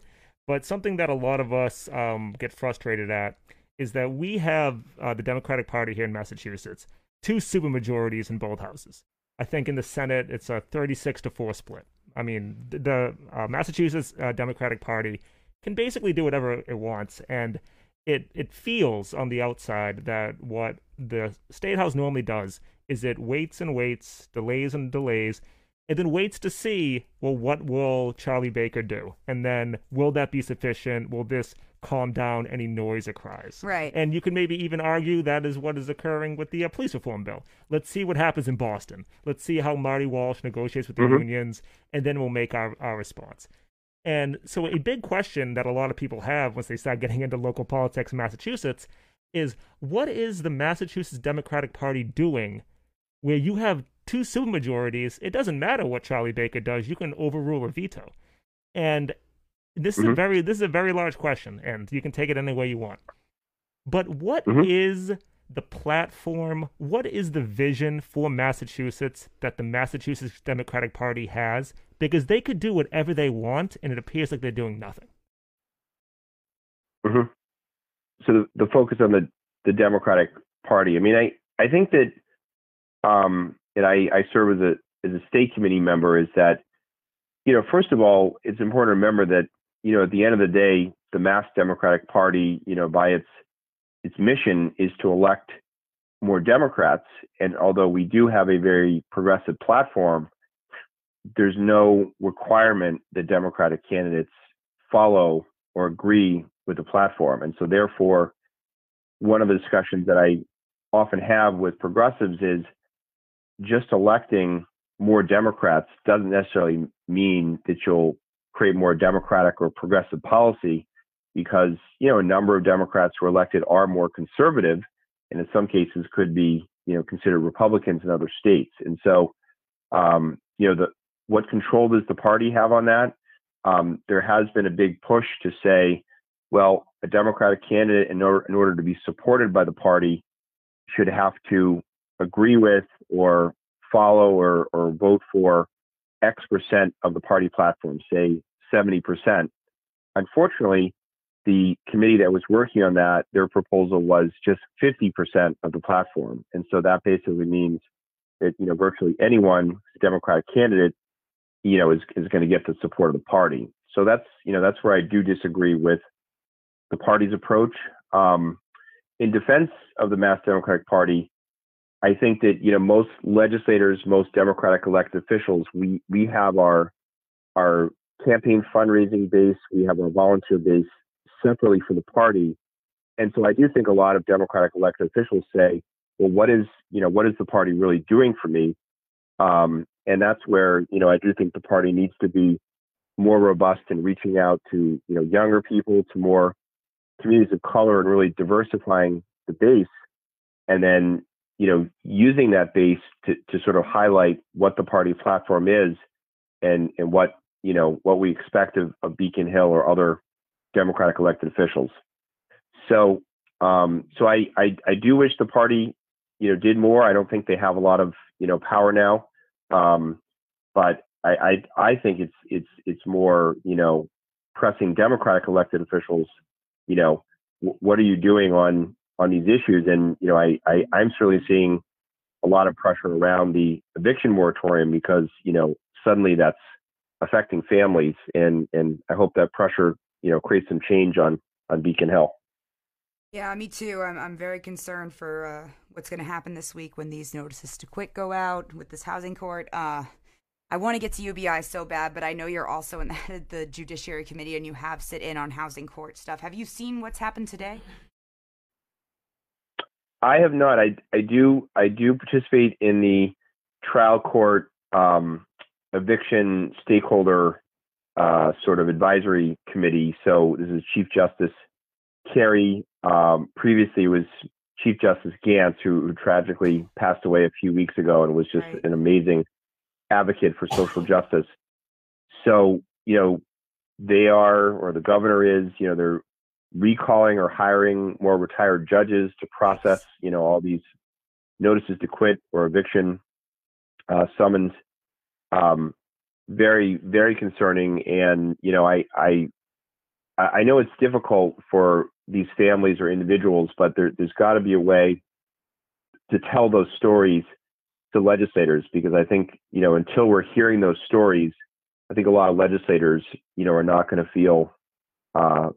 but something that a lot of us um, get frustrated at is that we have uh, the Democratic Party here in Massachusetts, two supermajorities in both houses. I think in the Senate, it's a 36 to 4 split. I mean, the uh, Massachusetts uh, Democratic Party can basically do whatever it wants. And it, it feels on the outside that what the State House normally does is it waits and waits, delays and delays, and then waits to see, well, what will Charlie Baker do? And then will that be sufficient? Will this calm down any noise or cries? Right. And you can maybe even argue that is what is occurring with the uh, police reform bill. Let's see what happens in Boston. Let's see how Marty Walsh negotiates with the Mhm. unions, and then we'll make our, our response. And so, a big question that a lot of people have once they start getting into local politics in Massachusetts is what is the Massachusetts Democratic Party doing where you have two supermajorities? It doesn't matter what Charlie Baker does, you can overrule or veto. And this is a Mhm. very this is a very large question, and you can take it any way you want. But what Mhm. is the platform? What is the vision for Massachusetts that the Massachusetts Democratic Party has? Because they could do whatever they want, and it appears like they're doing nothing. hmm So the, the focus on the, the Democratic Party. I mean, I, I think that, um, and I, I serve as a as a state committee member. Is that, you know, first of all, it's important to remember that, you know, at the end of the day, the Mass Democratic Party, you know, by its its mission is to elect more Democrats. And although we do have a very progressive platform, there's no requirement that Democratic candidates follow or agree with the platform. And so, therefore, one of the discussions that I often have with progressives is just electing more Democrats doesn't necessarily mean that you'll create more democratic or progressive policy because, you know, a number of Democrats who are elected are more conservative and in some cases could be, you know, considered Republicans in other states. And so, um, you know, the what control does the party have on that? Um, there has been a big push to say, well, a Democratic candidate, in order, in order to be supported by the party, should have to agree with or follow or, or vote for X percent of the party platform, say 70%. Unfortunately, the committee that was working on that, their proposal was just 50% of the platform. And so that basically means that, you know, virtually anyone Democratic candidate, you know, is, is going to get the support of the party. So that's, you know, that's where I do disagree with the party's approach. Um, in defense of the Mass Democratic Party, I think that you know most legislators, most Democratic elected officials, we we have our our campaign fundraising base, we have our volunteer base separately for the party, and so I do think a lot of Democratic elected officials say, well, what is you know what is the party really doing for me? Um, and that's where you know I do think the party needs to be more robust in reaching out to you know younger people, to more communities of color, and really diversifying the base, and then you know, using that base to, to sort of highlight what the party platform is and, and what, you know, what we expect of, of Beacon Hill or other Democratic elected officials. So, um, so I, I, I do wish the party, you know, did more. I don't think they have a lot of, you know, power now. Um, but I, I, I think it's, it's, it's more, you know, pressing Democratic elected officials, you know, what are you doing on, on these issues. And, you know, I, I, I'm certainly seeing a lot of pressure around the eviction moratorium because, you know, suddenly that's affecting families. And, and I hope that pressure, you know, creates some change on, on Beacon Hill. Yeah, me too. I'm I'm very concerned for uh, what's going to happen this week when these notices to quit go out with this housing court. Uh, I want to get to UBI so bad, but I know you're also in the, [LAUGHS] the Judiciary Committee and you have sit in on housing court stuff. Have you seen what's happened today? I have not. I, I do I do participate in the trial court um, eviction stakeholder uh, sort of advisory committee. So this is Chief Justice Carey. Um, previously was Chief Justice Gants, who, who, tragically passed away a few weeks ago and was just Right. an amazing advocate for social justice. So you know they are, or the governor is, you know they're recalling or hiring more retired judges to process, you know, all these notices to quit or eviction uh, summons. Um, very very concerning. And you know, I I I know it's difficult for these families or individuals, but there, there's got to be a way to tell those stories to legislators because I think you know until we're hearing those stories, I think a lot of legislators you know are not going to feel uh,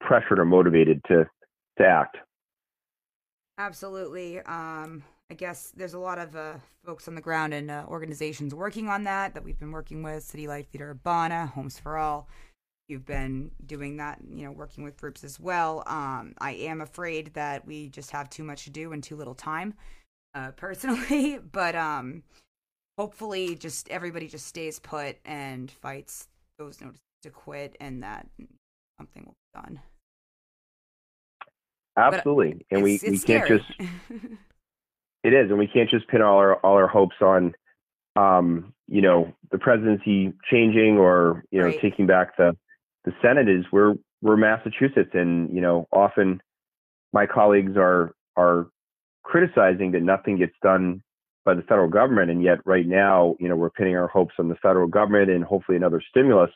pressured or motivated to to act. Absolutely. Um, I guess there's a lot of uh, folks on the ground and uh, organizations working on that that we've been working with City Life Vida Urbana, Homes for All. You've been doing that, you know, working with groups as well. Um, I am afraid that we just have too much to do and too little time, uh, [LAUGHS] personally. But um, hopefully, just everybody just stays put and fights those notices to quit, and that something will done. Absolutely, and we, It's- we can't scary. just [LAUGHS] it is, and we can't just pin all our all our hopes on um, you know the presidency changing or you know Right. taking back the the Senate. Is we're we're Massachusetts, and you know often my colleagues are are criticizing that nothing gets done by the federal government, and yet right now you know we're pinning our hopes on the federal government and hopefully another stimulus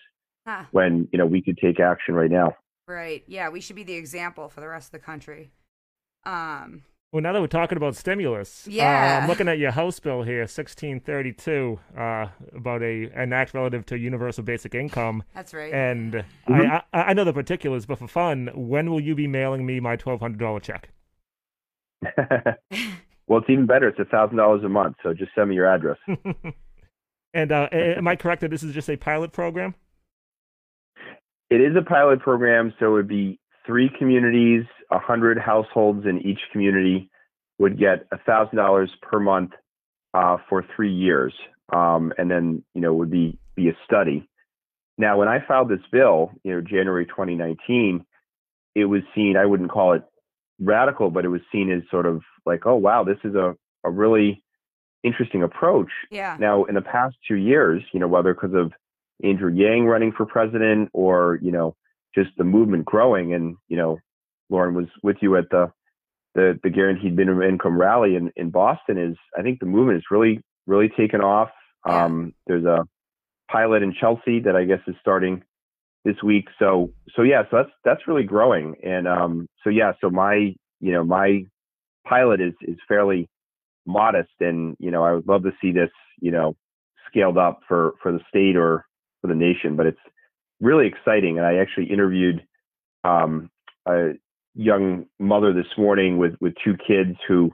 Ah, when you know we could take action right now. Right. Yeah, we should be the example for the rest of the country. Um, Well, now that we're talking about stimulus, uh, Yeah. I'm looking at your House bill here, 1632, uh, about a an act relative to universal basic income. that's right. And Mhm. I, I I know the particulars, but for fun, when will you be mailing me my twelve hundred dollar check? [LAUGHS] [LAUGHS] well, it's even better. It's a thousand dollars a month, so just send me your address. [LAUGHS] and uh, am I correct that this is just a pilot program? It is a pilot program, so it would be three communities, a hundred households in each community would get a thousand dollars per month uh, for three years, um, and then you know would be be a study. Now, when I filed this bill, you know, January 2019, it was seen. I wouldn't call it radical, but it was seen as sort of like, oh wow, this is a a really interesting approach yeah. now, in the past two years, you know, whether because of Andrew Yang running for president or, you know, just the movement growing and, you know, Lauren was with you at the the, the guaranteed minimum income rally in, in Boston is I think the movement is really, really taken off. Um, there's a pilot in Chelsea that I guess is starting this week. So so yeah, so that's that's really growing. And um so yeah, so my you know, my pilot is is fairly modest and you know i would love to see this you know scaled up for for the state or for the nation but it's really exciting and i actually interviewed um a young mother this morning with with two kids who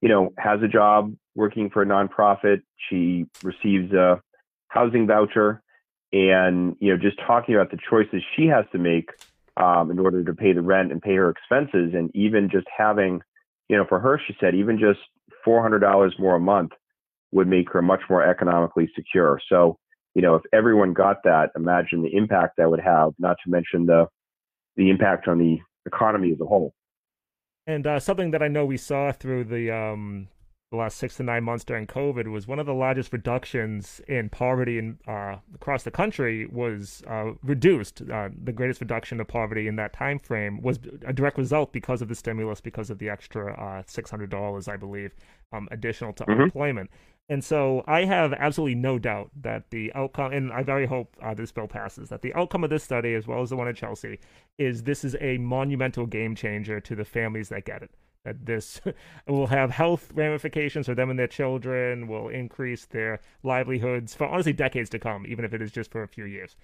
you know has a job working for a nonprofit she receives a housing voucher and you know just talking about the choices she has to make um, in order to pay the rent and pay her expenses and even just having you know for her she said even just $400 more a month would make her much more economically secure. So, you know, if everyone got that, imagine the impact that would have, not to mention the the impact on the economy as a whole. And uh, something that I know we saw through the um, the last six to nine months during COVID was one of the largest reductions in poverty in, uh, across the country was uh, reduced. Uh, the greatest reduction of poverty in that time frame was a direct result because of the stimulus, because of the extra uh, six hundred dollars, I believe, um, additional to Mhm. unemployment. And so I have absolutely no doubt that the outcome, and I very hope uh, this bill passes, that the outcome of this study, as well as the one at Chelsea, is this is a monumental game changer to the families that get it. That this [LAUGHS] will have health ramifications for them and their children, will increase their livelihoods for honestly decades to come, even if it is just for a few years.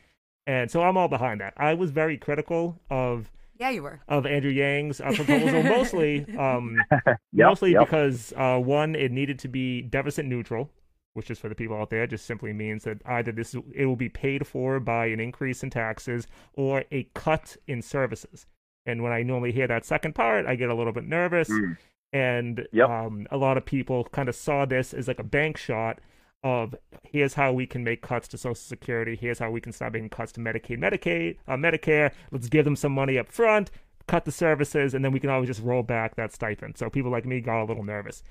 And so I'm all behind that. I was very critical of Yeah, you were. of Andrew Yang's uh, [LAUGHS] proposal, mostly um, [LAUGHS] Yep, mostly yep. because uh, one, it needed to be deficit neutral, which is for the people out there, just simply means that either this it will be paid for by an increase in taxes or a cut in services. And when I normally hear that second part, I get a little bit nervous. Mm. And Yep. um, a lot of people kind of saw this as like a bank shot of here's how we can make cuts to Social Security. Here's how we can start making cuts to Medicaid, Medicaid, uh, Medicare. Let's give them some money up front, cut the services, and then we can always just roll back that stipend. So people like me got a little nervous.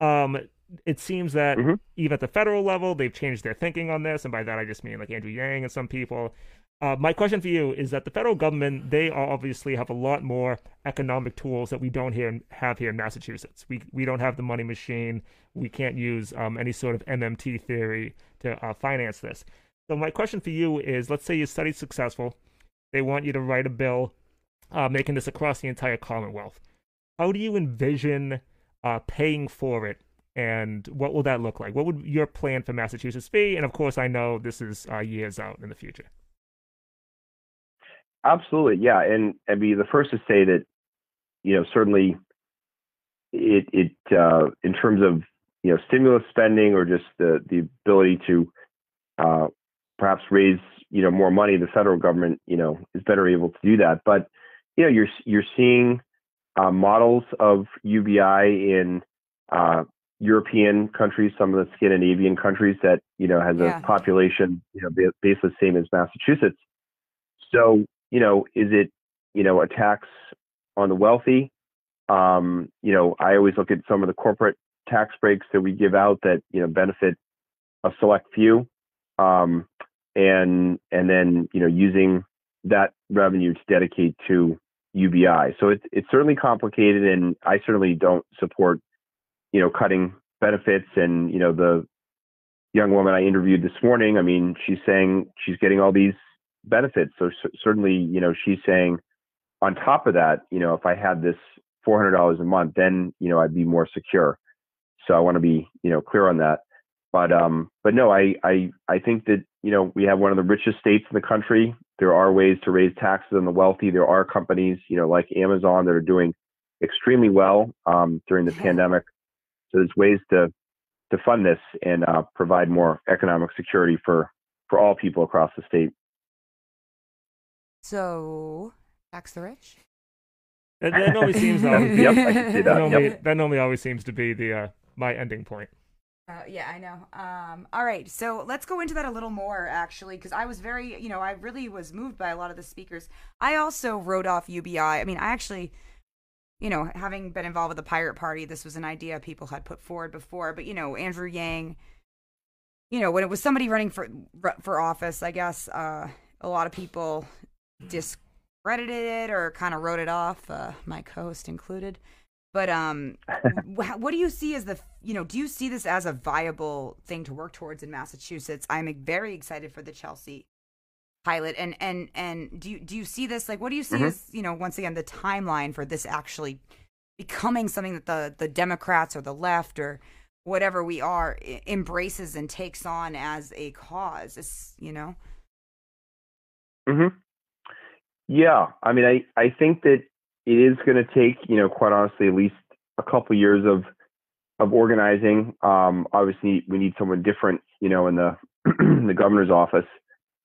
Um, it seems that Mhm. even at the federal level, they've changed their thinking on this, and by that I just mean like Andrew Yang and some people. Uh, my question for you is that the federal government they obviously have a lot more economic tools that we don't here have here in Massachusetts. We we don't have the money machine. We can't use um, any sort of MMT theory to uh, finance this. So my question for you is: Let's say you studied successful, they want you to write a bill uh, making this across the entire Commonwealth. How do you envision uh, paying for it, and what will that look like? What would your plan for Massachusetts be? And of course, I know this is uh, years out in the future. Absolutely, yeah, and I'd be the first to say that, you know, certainly, it it uh, in terms of you know stimulus spending or just the the ability to uh, perhaps raise you know more money, the federal government you know is better able to do that. But you know you're you're seeing uh, models of UBI in uh, European countries, some of the Scandinavian countries that you know has Yeah. a population you know basically the same as Massachusetts. So you know, is it you know a tax on the wealthy? Um, you know, I always look at some of the corporate tax breaks that we give out that you know benefit a select few, um, and and then you know using that revenue to dedicate to UBI. So it's it's certainly complicated, and I certainly don't support you know cutting benefits. And you know the young woman I interviewed this morning, I mean, she's saying she's getting all these benefits. So cer- certainly, you know, she's saying on top of that, you know, if I had this four hundred dollars a month, then you know I'd be more secure. So I want to be you know clear on that. But um, but no, I I I think that you know we have one of the richest states in the country. There are ways to raise taxes on the wealthy. There are companies you know like Amazon that are doing extremely well um, during the pandemic. So there's ways to to fund this and uh, provide more economic security for for all people across the state. So, tax the rich. That, that normally seems uh, [LAUGHS] Yep, I can see that, that. normally, Yep. that normally always seems to be the uh, my ending point. Uh, yeah, I know. Um, all right, so let's go into that a little more, actually, because I was very, you know, I really was moved by a lot of the speakers. I also wrote off UBI. I mean, I actually, you know, having been involved with the Pirate Party, this was an idea people had put forward before. But you know, Andrew Yang, you know, when it was somebody running for for office, I guess uh, a lot of people discredited it or kind of wrote it off, uh, my co-host included. But um, [LAUGHS] what do you see as the you know do you see this as a viable thing to work towards in Massachusetts? I'm very excited for the Chelsea pilot and and and do you do you see this like what do you see Mhm. as you know once again the timeline for this actually becoming something that the the Democrats or the left or whatever we are embraces and takes on as a cause it's, you know hmm Yeah, I mean, I I think that it is going to take, you know, quite honestly, at least a couple years of of organizing. Um, obviously, we need someone different, you know, in the [CLEARS THROAT] the governor's office,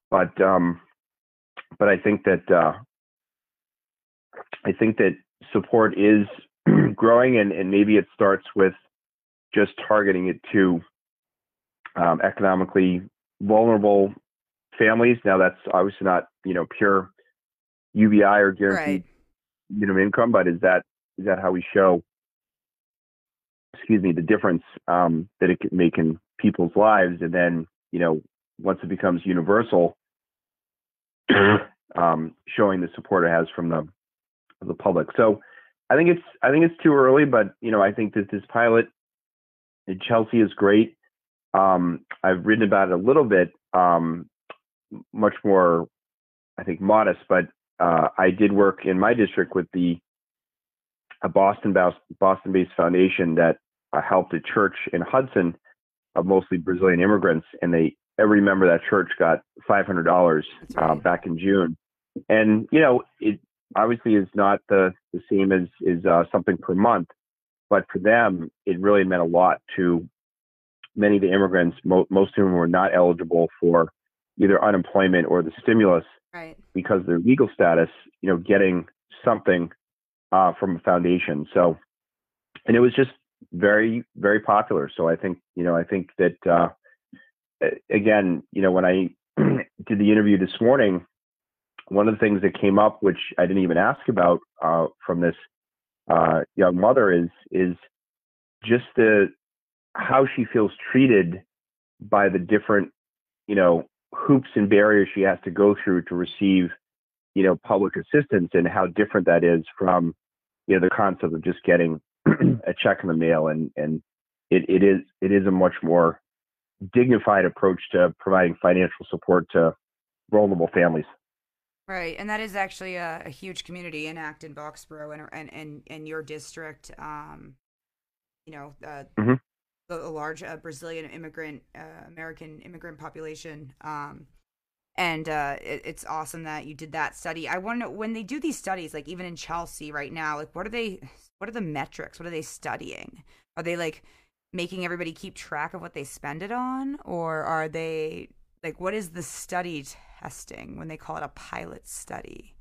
but um, but I think that uh, I think that support is [CLEARS THROAT] growing, and and maybe it starts with just targeting it to um, economically vulnerable families. Now, that's obviously not, you know, pure UBI or guaranteed right minimum income, but is that is that how we show, excuse me, the difference um, that it can make in people's lives, and then you know once it becomes universal, [CLEARS THROAT] um, showing the support it has from the the public. So I think it's I think it's too early, but you know I think that this pilot in Chelsea is great. Um, I've written about it a little bit, um, much more I think modest, but uh, I did work in my district with the a Boston Boston based foundation that uh, helped a church in Hudson of mostly Brazilian immigrants, and they every member of that church got five hundred dollars uh, back in June. And you know, it obviously is not the the same as is uh, something per month, but for them, it really meant a lot to many of the immigrants. Mo- most of them were not eligible for either unemployment or the stimulus right because their legal status, you know, getting something uh, from a foundation. So, and it was just very, very popular. So I think, you know, I think that uh, again, you know, when I [CLEARS THROAT] did the interview this morning, one of the things that came up, which I didn't even ask about uh, from this uh, young mother, is is just the how she feels treated by the different, you know, hoops and barriers she has to go through to receive, you know, public assistance and how different that is from, you know, the concept of just getting [CLEARS THROAT] a check in the mail and and it, it is it is a much more dignified approach to providing financial support to vulnerable families. Right, and that is actually a, a huge community in Acton, Boxborough, and and and, and your district. Um, you know, uh, Mhm. The, a large uh, Brazilian immigrant, uh, American immigrant population. Um, and uh, it, it's awesome that you did that study. I want to when they do these studies, like even in Chelsea right now, like what are they? What are the metrics? What are they studying? Are they like making everybody keep track of what they spend it on, or are they like what is the study testing when they call it a pilot study?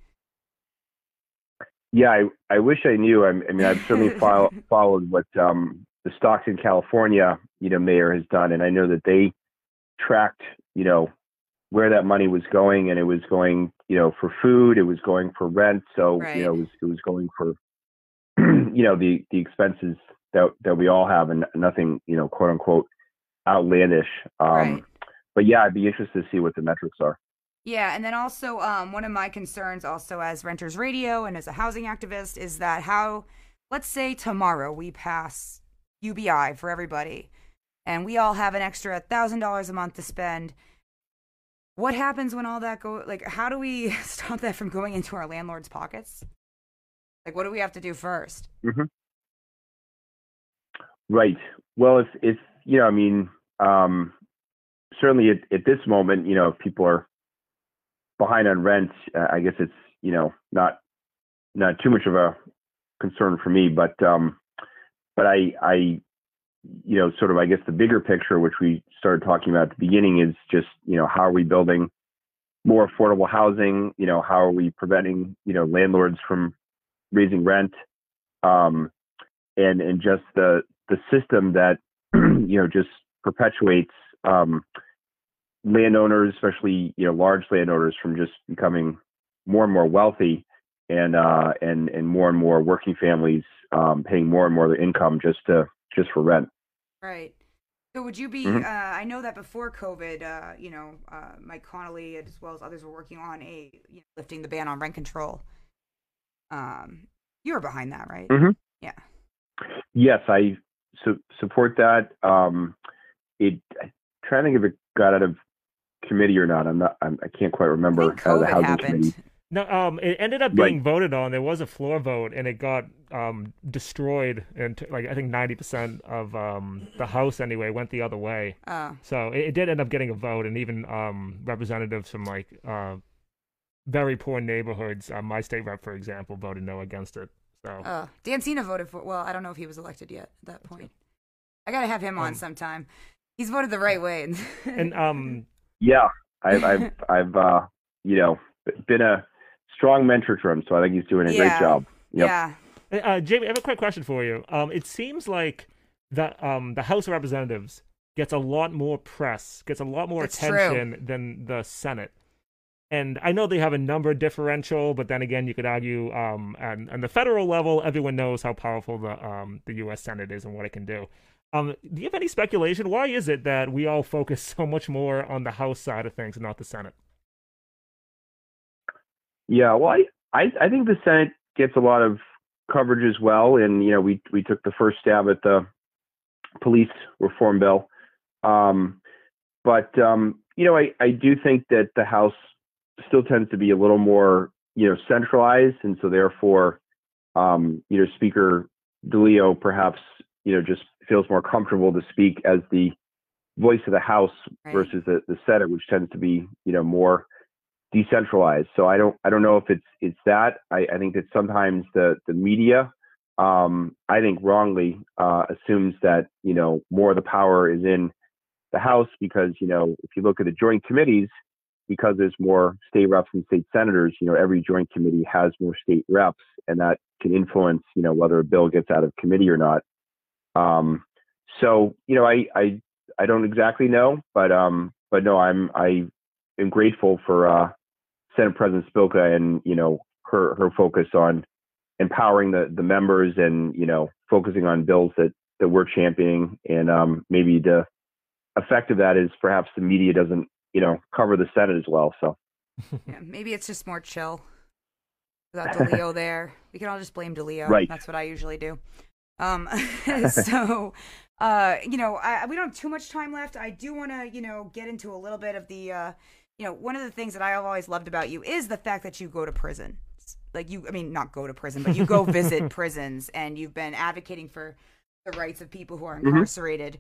Yeah, I, I wish I knew. I, I mean, I've certainly [LAUGHS] follow, followed what um, the Stockton, California, you know, mayor has done, and I know that they tracked, you know, where that money was going, and it was going, you know, for food, it was going for rent, so Right. you know, it was it was going for, [CLEARS THROAT] you know, the the expenses that that we all have, and nothing, you know, quote unquote, outlandish. Um, Right. But yeah, I'd be interested to see what the metrics are. Yeah, and then also um, one of my concerns, also as Renters Radio and as a housing activist, is that how, let's say tomorrow we pass UBI for everybody, and we all have an extra thousand dollars a month to spend. What happens when all that go? Like, how do we [LAUGHS] stop that from going into our landlords' pockets? Like, what do we have to do first? Right. Well, if if you know, I mean, um, certainly at, at this moment, you know, if people are behind on rent, uh, I guess it's you know not not too much of a concern for me, but um, but I I you know sort of I guess the bigger picture, which we started talking about at the beginning, is just you know how are we building more affordable housing? You know, how are we preventing you know landlords from raising rent? Um, and and just the the system that [CLEARS THROAT] you know just perpetuates um, landowners, especially you know large landowners, from just becoming more and more wealthy, and uh, and and more and more working families um, paying more and more of their income just to just for rent. Right. So would you be? Mhm. Uh, I know that before COVID, uh, you know, uh, Mike Connolly as well as others were working on a you know, lifting the ban on rent control. Um, you were behind that, right? Mhm. Yeah. Yes, I su- support that. Um, it I'm trying to think if it got out of committee or not. I'm not. I'm, I can't quite I remember think uh, the housing happened. committee. No, um, it ended up Right. being voted on. There was a floor vote, and it got um destroyed. And t- like I think ninety percent of um the House anyway went the other way. Uh, So it, it did end up getting a vote, and even um representatives from like uh very poor neighborhoods. Uh, my state rep, for example, voted no against it. So uh, Dan Sena voted for. Well, I don't know if he was elected yet at that point. I gotta have him on Um, sometime. He's voted the right way. [LAUGHS] and um Yeah, I've I've I've uh, you know been a strong mentor to him, so I think he's doing a Yeah. great job. Yep. yeah, Uh, Jamie, I have a quick question for you. Um, it seems like the um the House of Representatives gets a lot more press, gets a lot more That's true. attention than the Senate. And I know they have a number differential, but then again, you could argue um on, on the federal level, everyone knows how powerful the um the U.S. Senate is and what it can do. Um, do you have any speculation? Why is it that we all focus [LAUGHS] so much more on the House side of things and not the Senate? Yeah, well, I, I I think the Senate gets a lot of coverage as well, and you know we we took the first stab at the police reform bill, um, but um, you know I I do think that the House still tends to be a little more you know centralized, and so therefore um, you know Speaker DeLeo perhaps you know just feels more comfortable to speak as the voice of the House Right. versus the, the Senate, which tends to be you know more decentralized. So I don't I don't know if it's it's that. I, I think that sometimes the the media, um, I think wrongly uh, assumes that you know more of the power is in the House because you know if you look at the joint committees, because there's more state reps and state senators, you know every joint committee has more state reps, and that can influence you know whether a bill gets out of committee or not. Um, so you know I I I don't exactly know, but um but no I'm I am grateful for uh Senate President Spilka and you know her her focus on empowering the the members and you know focusing on bills that that we're championing and um, maybe the effect of that is perhaps the media doesn't you know cover the Senate as well. So [LAUGHS] yeah. Maybe it's just more chill without [LAUGHS] DeLeo there. We can all just blame DeLeo. Right. That's what I usually do. Um, [LAUGHS] so, uh, you know, I, we don't have too much time left. I do want to, you know, get into a little bit of the, uh, you know, one of the things that I have always loved about you is the fact that you go to prison. Like you, I mean, not go to prison, but you go visit [LAUGHS] prisons, and you've been advocating for the rights of people who are Mm-hmm. incarcerated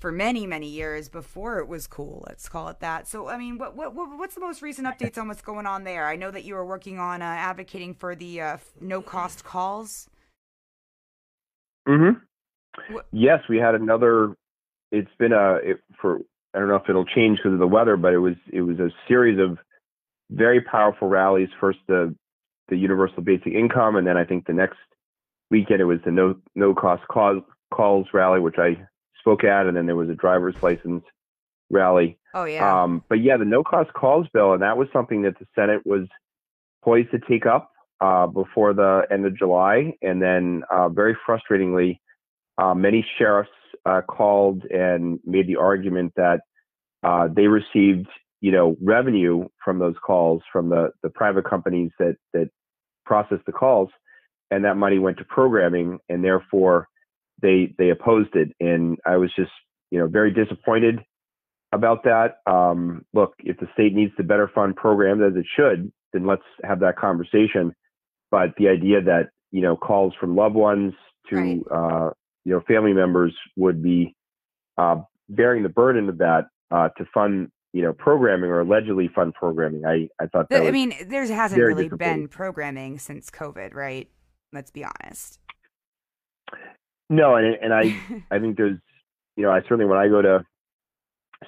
for many, many years before it was cool. Let's call it that. So, I mean, what, what, what what's the most recent updates on what's going on there? I know that you were working on uh, advocating for the uh, no cost calls. hmm Yes, we had another. It's been a it, for I don't know if it'll change because of the weather, but it was it was a series of very powerful rallies. First the the universal basic income, and then I think the next weekend it was the no no cost calls calls rally, which I spoke at, and then there was a driver's license rally. Oh yeah, Um, but yeah, the no cost calls bill, and that was something that the Senate was poised to take up uh, before the end of July. And then, uh, very frustratingly, uh, many sheriffs uh, called and made the argument that uh, they received, you know, revenue from those calls from the the private companies that that processed the calls, and that money went to programming, and therefore they they opposed it. And I was just, you know, very disappointed about that. Um, look, if the state needs to better fund programs as it should, then let's have that conversation. But the idea that you know calls from loved ones to Right. uh, you know family members would be uh, bearing the burden of that uh, to fund you know programming or allegedly fund programming. I I thought that I was mean, there hasn't really been programming since COVID, right? Let's be honest. no, and and I [LAUGHS] I think there's you know I certainly when I go to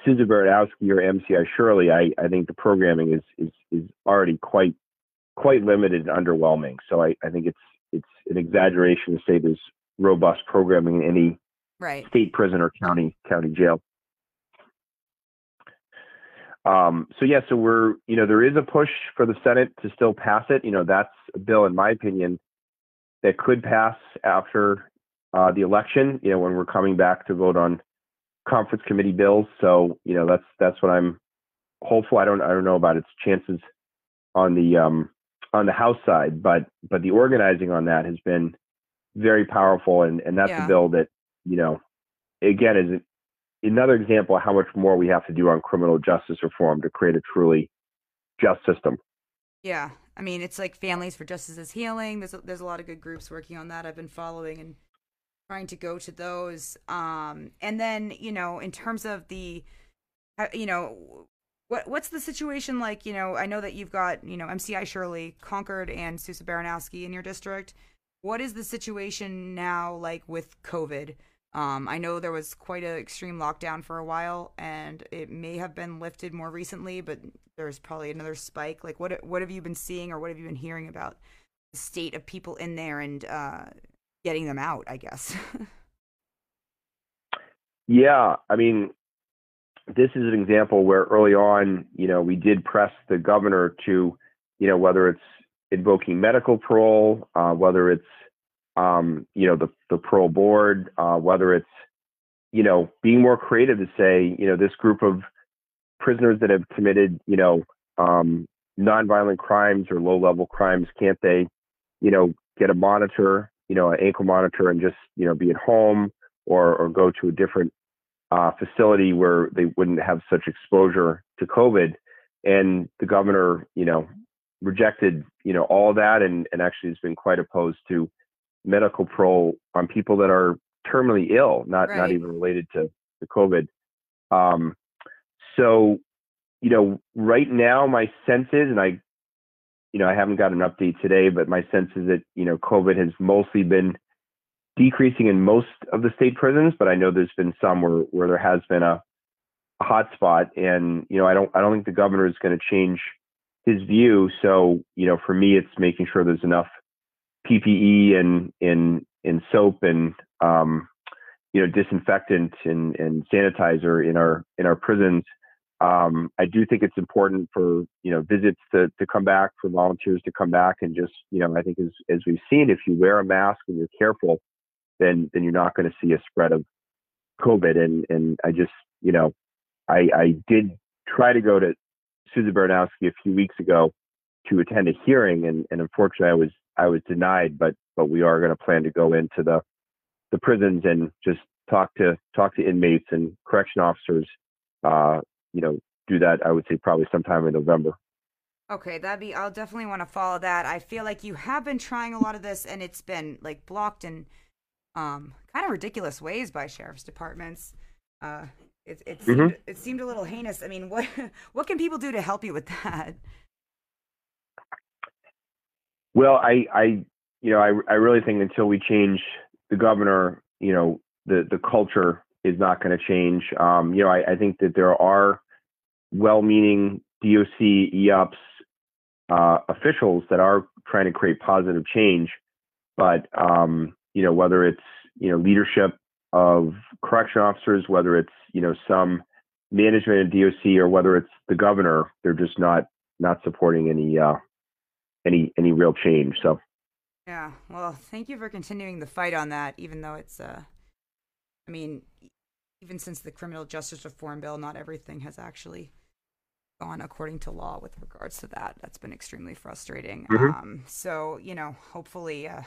Souza-Baranowski or MCI Shirley, I, I think the programming is, is is already quite quite limited and underwhelming. So I, I think it's it's an exaggeration to say there's robust programming in any right. state prison or county county jail. Um, so yeah, so we're you know there is a push for the Senate to still pass it. You know that's a bill, in my opinion, that could pass after uh, the election. You know when we're coming back to vote on conference committee bills. So you know that's that's what I'm hopeful. I don't I don't know about its chances on the um, on the House side, but but the organizing on that has been very powerful, and and that's Yeah. a bill that you know again is another example of how much more we have to do on criminal justice reform to create a truly just system. Yeah, I mean, it's like Families for Justice as Healing. There's a, there's a lot of good groups working on that. I've been following and trying to go to those. Um, and then you know, in terms of the, uh, you know, what what's the situation like? You know, I know that you've got you know MCI Shirley, Concord, and Souza-Baranowski in your district. What is the situation now like with COVID? Um, I know there was quite an extreme lockdown for a while, and it may have been lifted more recently, but there's probably another spike. Like, what what have you been seeing, or what have you been hearing about the state of people in there and uh, getting them out? I guess. [LAUGHS] Yeah, I mean, this is an example where early on, you know, we did press the governor to, you know, whether it's invoking medical parole, uh, whether it's, um, you know, the the parole board, uh, whether it's, you know, being more creative to say, you know, this group of prisoners that have committed, you know, um, nonviolent crimes or low level crimes, can't they, you know, get a monitor, you know, an ankle monitor and just, you know, be at home or or go to a different uh, facility where they wouldn't have such exposure to COVID. And the governor, you know, rejected, you know, all that and, and actually has been quite opposed to medical parole on people that are terminally ill, not not even related to, to COVID. Um, so, you know, right now my sense is, and I, you know, I haven't got an update today, but my sense is that, you know, COVID has mostly been decreasing in most of the state prisons, but I know there's been some where, where there has been a, a hot spot. And, you know, I don't I don't think the governor is going to change his view. So, you know, for me it's making sure there's enough PPE and in in soap and um, you know, disinfectant and, and sanitizer in our in our prisons. Um, I do think it's important for you know visits to, to come back, for volunteers to come back, and just you know I think as as we've seen, if you wear a mask and you're careful, then then you're not going to see a spread of COVID. And and I just you know I I did try to go to Souza-Baranowski a few weeks ago to attend a hearing, and and unfortunately I was I was denied. But but we are going to plan to go into the the prisons and just talk to talk to inmates and correction officers. Uh, you know, do that. I would say probably sometime in November. Okay, that'd be. I'll definitely want to follow that. I feel like you have been trying a lot of this, and it's been like blocked in um, kind of ridiculous ways by sheriff's departments. Uh, it it seemed, Mhm. it seemed a little heinous. I mean, what [LAUGHS] what can people do to help you with that? Well, I, I, you know, I, I really think until we change the governor, you know, the the culture is not going to change. Um, you know, I, I think that there are well-meaning DOC EOPS uh, officials that are trying to create positive change, but um, you know, whether it's you know leadership of correction officers, whether it's you know some management of DOC, or whether it's the governor, they're just not not supporting any uh, any any real change. So Yeah. Well, thank you for continuing the fight on that, even though it's uh, I mean, even since the criminal justice reform bill, not everything has actually gone according to law with regards to that. That's been extremely frustrating. Mhm. Um, so you know, hopefully, uh,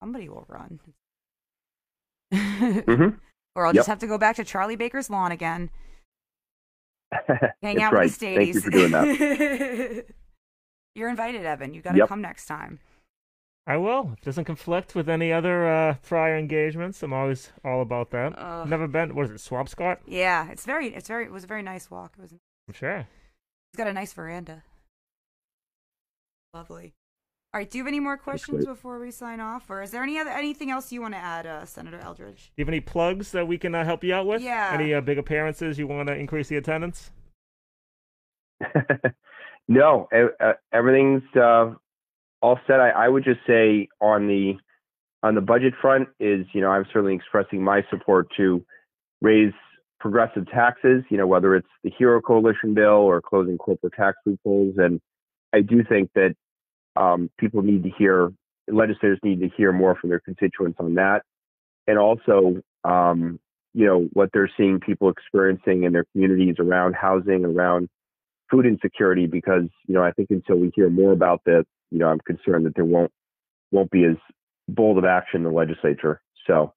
somebody will run. Mhm. [LAUGHS] Or I'll Yep. just have to go back to Charlie Baker's lawn again. Hang out right. with the Stadies. Thank you for doing that. [LAUGHS] You're invited, Evan. You got to Yep. come next time. I will. It doesn't conflict with any other uh, prior engagements. I'm always all about that. Ugh. Never been. What is it? Swampscott? Yeah, it's very, it's very, it was a very nice walk. It was. I'm sure. It's got a nice veranda. Lovely. All right. Do you have any more questions before we sign off, or is there any other anything else you want to add, uh, Senator Eldridge? Do you have any plugs that we can uh, help you out with? Yeah. Any uh, big appearances you want to increase the attendance? [LAUGHS] no, everything's uh, all set. I, I would just say on the on the budget front is you know I'm certainly expressing my support to raise progressive taxes. You know whether it's the Hero Coalition bill or closing corporate tax loopholes, and I do think that um, people need to hear legislators need to hear more from their constituents on that, and also um, you know what they're seeing people experiencing in their communities around housing, around food insecurity because you know I think until we hear more about that, you know I'm concerned that there won't won't be as bold of action in the legislature. So,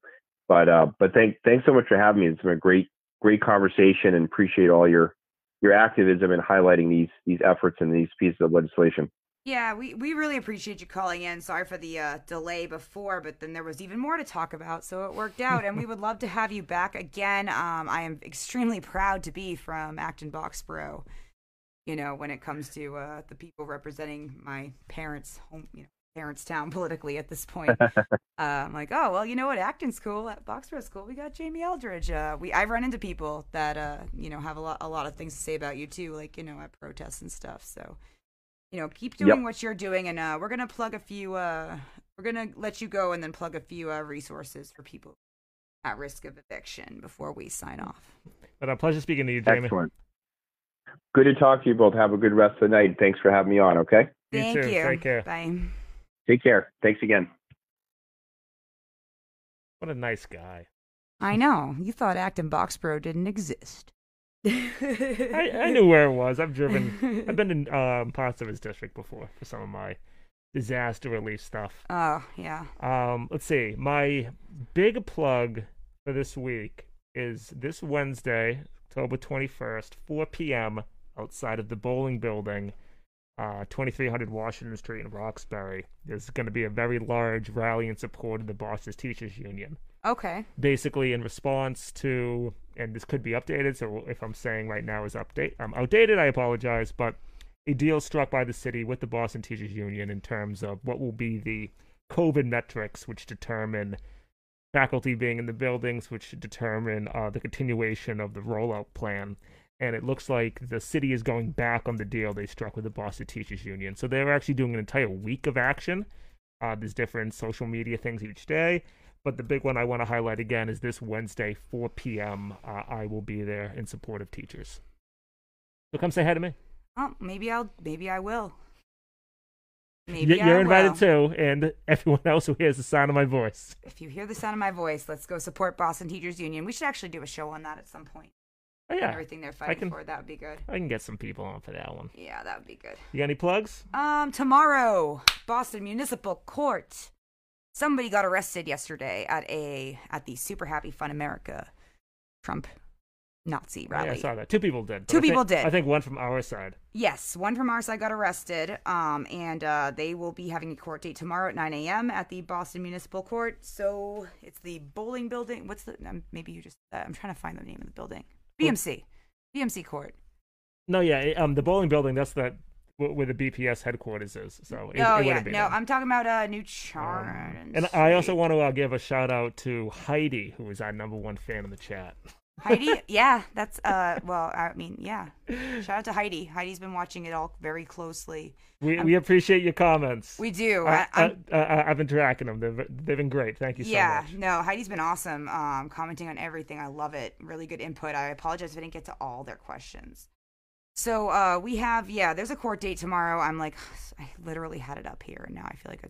but uh, but thank thanks so much for having me. It's been a great great conversation and appreciate all your your activism in highlighting these these efforts and these pieces of legislation. Yeah, we, we really appreciate you calling in. Sorry for the uh, delay before, but then there was even more to talk about, so it worked out. and we [LAUGHS] would love to have you back again. Um, I am extremely proud to be from Acton Boxborough. You know, when it comes to uh, the people representing my parents' home, you know, parents' town politically at this point. [LAUGHS] uh, I'm like, oh well, you know what? Acton's cool. At Boxborough's School, We got Jamie Eldridge. Uh, we I've run into people that uh, you know have a lot a lot of things to say about you too, like you know at protests and stuff. So you know, keep doing Yep. what you're doing, and uh, we're gonna plug a few. Uh, we're gonna let you go, and then plug a few uh, resources for people at risk of eviction before we sign off. But a pleasure speaking to you, Jamie. Excellent. Good to talk to you both. Have a good rest of the night. Thanks for having me on. Okay. You Thank too. you. Take care. Bye. Take care. Thanks again. What a nice guy. I know you thought Acton Boxborough didn't exist. I, I [LAUGHS] knew where it was. I've driven. I've been in um, parts of his district before for some of my disaster relief stuff. Oh yeah. Um, let's see. My big plug for this week is this Wednesday, October 21st, 4 p.m. outside of the Bolling Building, uh, 2300 Washington Street in Roxbury. There's going to be a very large rally in support of the Boston Teachers Union. Okay. Basically, in response to, and this could be updated, so if I'm saying right now is update, I'm outdated, I apologize, but a deal struck by the city with the Boston Teachers Union in terms of what will be the COVID metrics, which determine faculty being in the buildings, which determine uh, the continuation of the rollout plan. And it looks like the city is going back on the deal they struck with the Boston Teachers Union. So they're actually doing an entire week of action. Uh, there's different social media things each day. But the big one I want to highlight again is this Wednesday, 4 p.m. Uh, I will be there in support of teachers. So come say hi to me. Oh, maybe I'll. Maybe I will. Maybe You're I invited will. too, and [LAUGHS] everyone else who hears the sound of my voice. If you hear the sound of my voice, let's go support Boston Teachers Union. We should actually do a show on that at some point. Oh, yeah, Everything they're fighting can- for, that would be good. I can get some people on for that one. Yeah, that would be good. You got any plugs? Um, tomorrow, Boston Municipal Court. Somebody got arrested yesterday at a at the Super Happy Fun America Trump Nazi Yeah, rally. I saw that. Two people did. Two I think- people did. I think one from our side. Yes, one from our side got arrested, um, and uh, they will be having a court date tomorrow at 9 a.m. at the Boston Municipal Court. So it's the Bolling Building. What's the? Um, maybe you just. Uh, I'm trying to find the name of the building. BMC, BMC Court. No, yeah, um, the Bolling Building. That's the where the BPS headquarters is. So it, oh it yeah, no, there. I'm talking about uh, New Um, Charles. and I also want to uh, give a shout out to Heidi, who is our number one fan in the chat. Heidi. [LAUGHS] Yeah, that's uh. Well, I mean, yeah. Shout out to Heidi. Heidi's been watching it all very closely. We we appreciate your comments. We do. I, I, I'm- I, I, I've been tracking them. They've they've been great. Thank you so yeah, much. no, Heidi's been awesome. Um, commenting on everything. I love it. Really good input. I apologize if I didn't get to all their questions. So uh, we have yeah. There's a court date tomorrow. I'm like, [SIGHS] I literally had it up here, and now I feel like a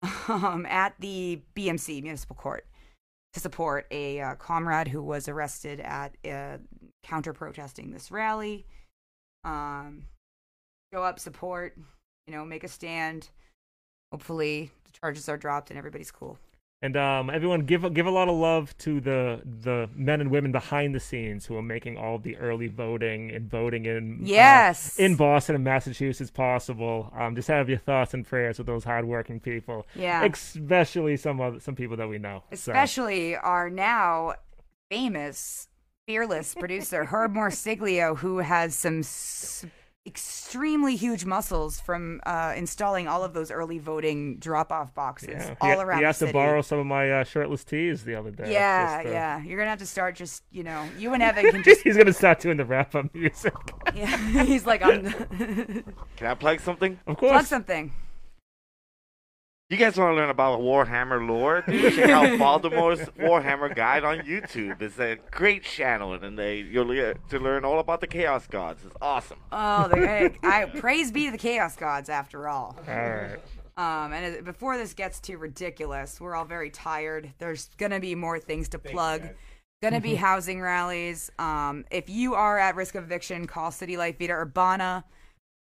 [LAUGHS] um at the BMC Municipal Court to support a uh, comrade who was arrested at uh, counter protesting this rally. Um, show up, support, you know, make a stand. Hopefully, the charges are dropped and everybody's cool. And um, everyone, give give a lot of love to the the men and women behind the scenes who are making all the early voting and voting in uh, Yes. in Boston and Massachusetts possible. Um, just have your thoughts and prayers with those hardworking people. Yeah. especially some other, some people that we know. So, Especially our now famous, fearless producer, Herb Morsiglio, who has some extremely huge muscles from uh, installing all of those early voting drop off boxes yeah, all he, around he the city. to borrow some of my uh, shirtless tees the other day. yeah, Just, uh, yeah. You're gonna have to start just, you know, you and Evan can [LAUGHS] just. He's gonna start doing the wrap up [LAUGHS] music. yeah, [LAUGHS] he's like, I'm. Can I plug something? Of course. Plug something. You guys want to learn about Warhammer lore? Dude, check out [LAUGHS] Baldermort's Warhammer Guide on YouTube. It's a great channel, and they you'll get to learn all about the Chaos Gods. It's awesome. Oh, the, [LAUGHS] I praise be to the chaos gods after all. All right. Um, and it- before this gets too ridiculous, we're all very tired. There's gonna be more things to plug. Gonna be [LAUGHS] housing rallies. Um, if you are at risk of eviction, call City Life Vida Urbana.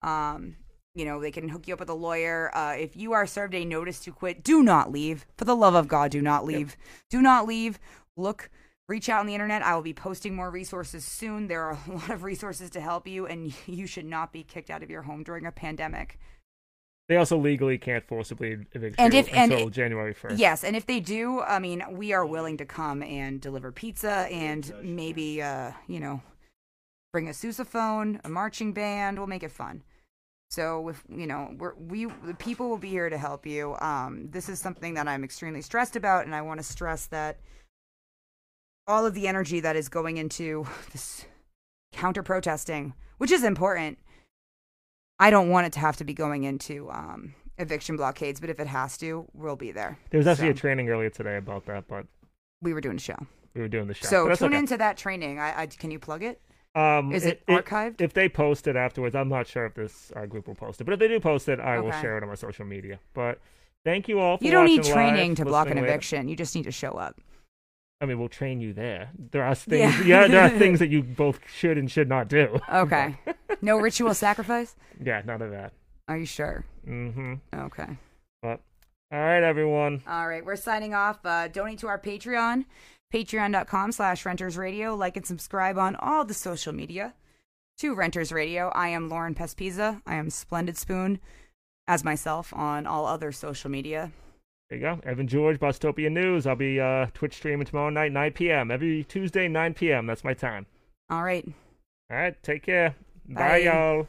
Um, you know they can hook you up with a lawyer. Uh, if you are served a notice to quit, do not leave. For the love of God, do not leave. Do not leave. Look, reach out on the internet. I will be posting more resources soon. There are [LAUGHS] a lot of resources to help you, and [LAUGHS] you should not be kicked out of your home during a pandemic. They also legally can't forcibly evict And you if- until it- January first. Yes, and if they do, I mean, we are willing to come and deliver pizza and maybe, uh, you know, bring a sousaphone, a marching band. We'll make it fun. So if you know, we're, we the people will be here to help you. Um, this is something that I'm extremely stressed about, and I want to stress that all of the energy that is going into this counter protesting, which is important. I don't want it to have to be going into um, eviction blockades, but if it has to, we'll be there. There was actually a training earlier today about that, but we were doing a show. we were doing the show. So tune okay. into that training. I, I can you plug it? Um, Is it archived? If they post it afterwards, I'm not sure if this uh, group will post it, but if they do post it, I will share it on my social media. But thank you all for You don't need training live, to block an later. eviction. You just need to show up. I mean, we'll train you there. There are things, Yeah. yeah, there are things [LAUGHS] that you both should and should not do. Okay. [LAUGHS] no ritual sacrifice? yeah, none of that. Are you sure? Mm-hmm. Okay. But all right, everyone. All right, we're signing off. Uh, donate to our Patreon, patreon.com slash renters radio. Like and subscribe on all the social media to Renters Radio. I am Lauren Pespiza. I am Splendid Spoon as myself on all other social media. There you go. Evan George, Bostopia News. I'll be uh, Twitch streaming tomorrow night, 9 p.m. Every Tuesday, 9 p.m. That's my time. All right. All right, take care. Bye Bye. y'all.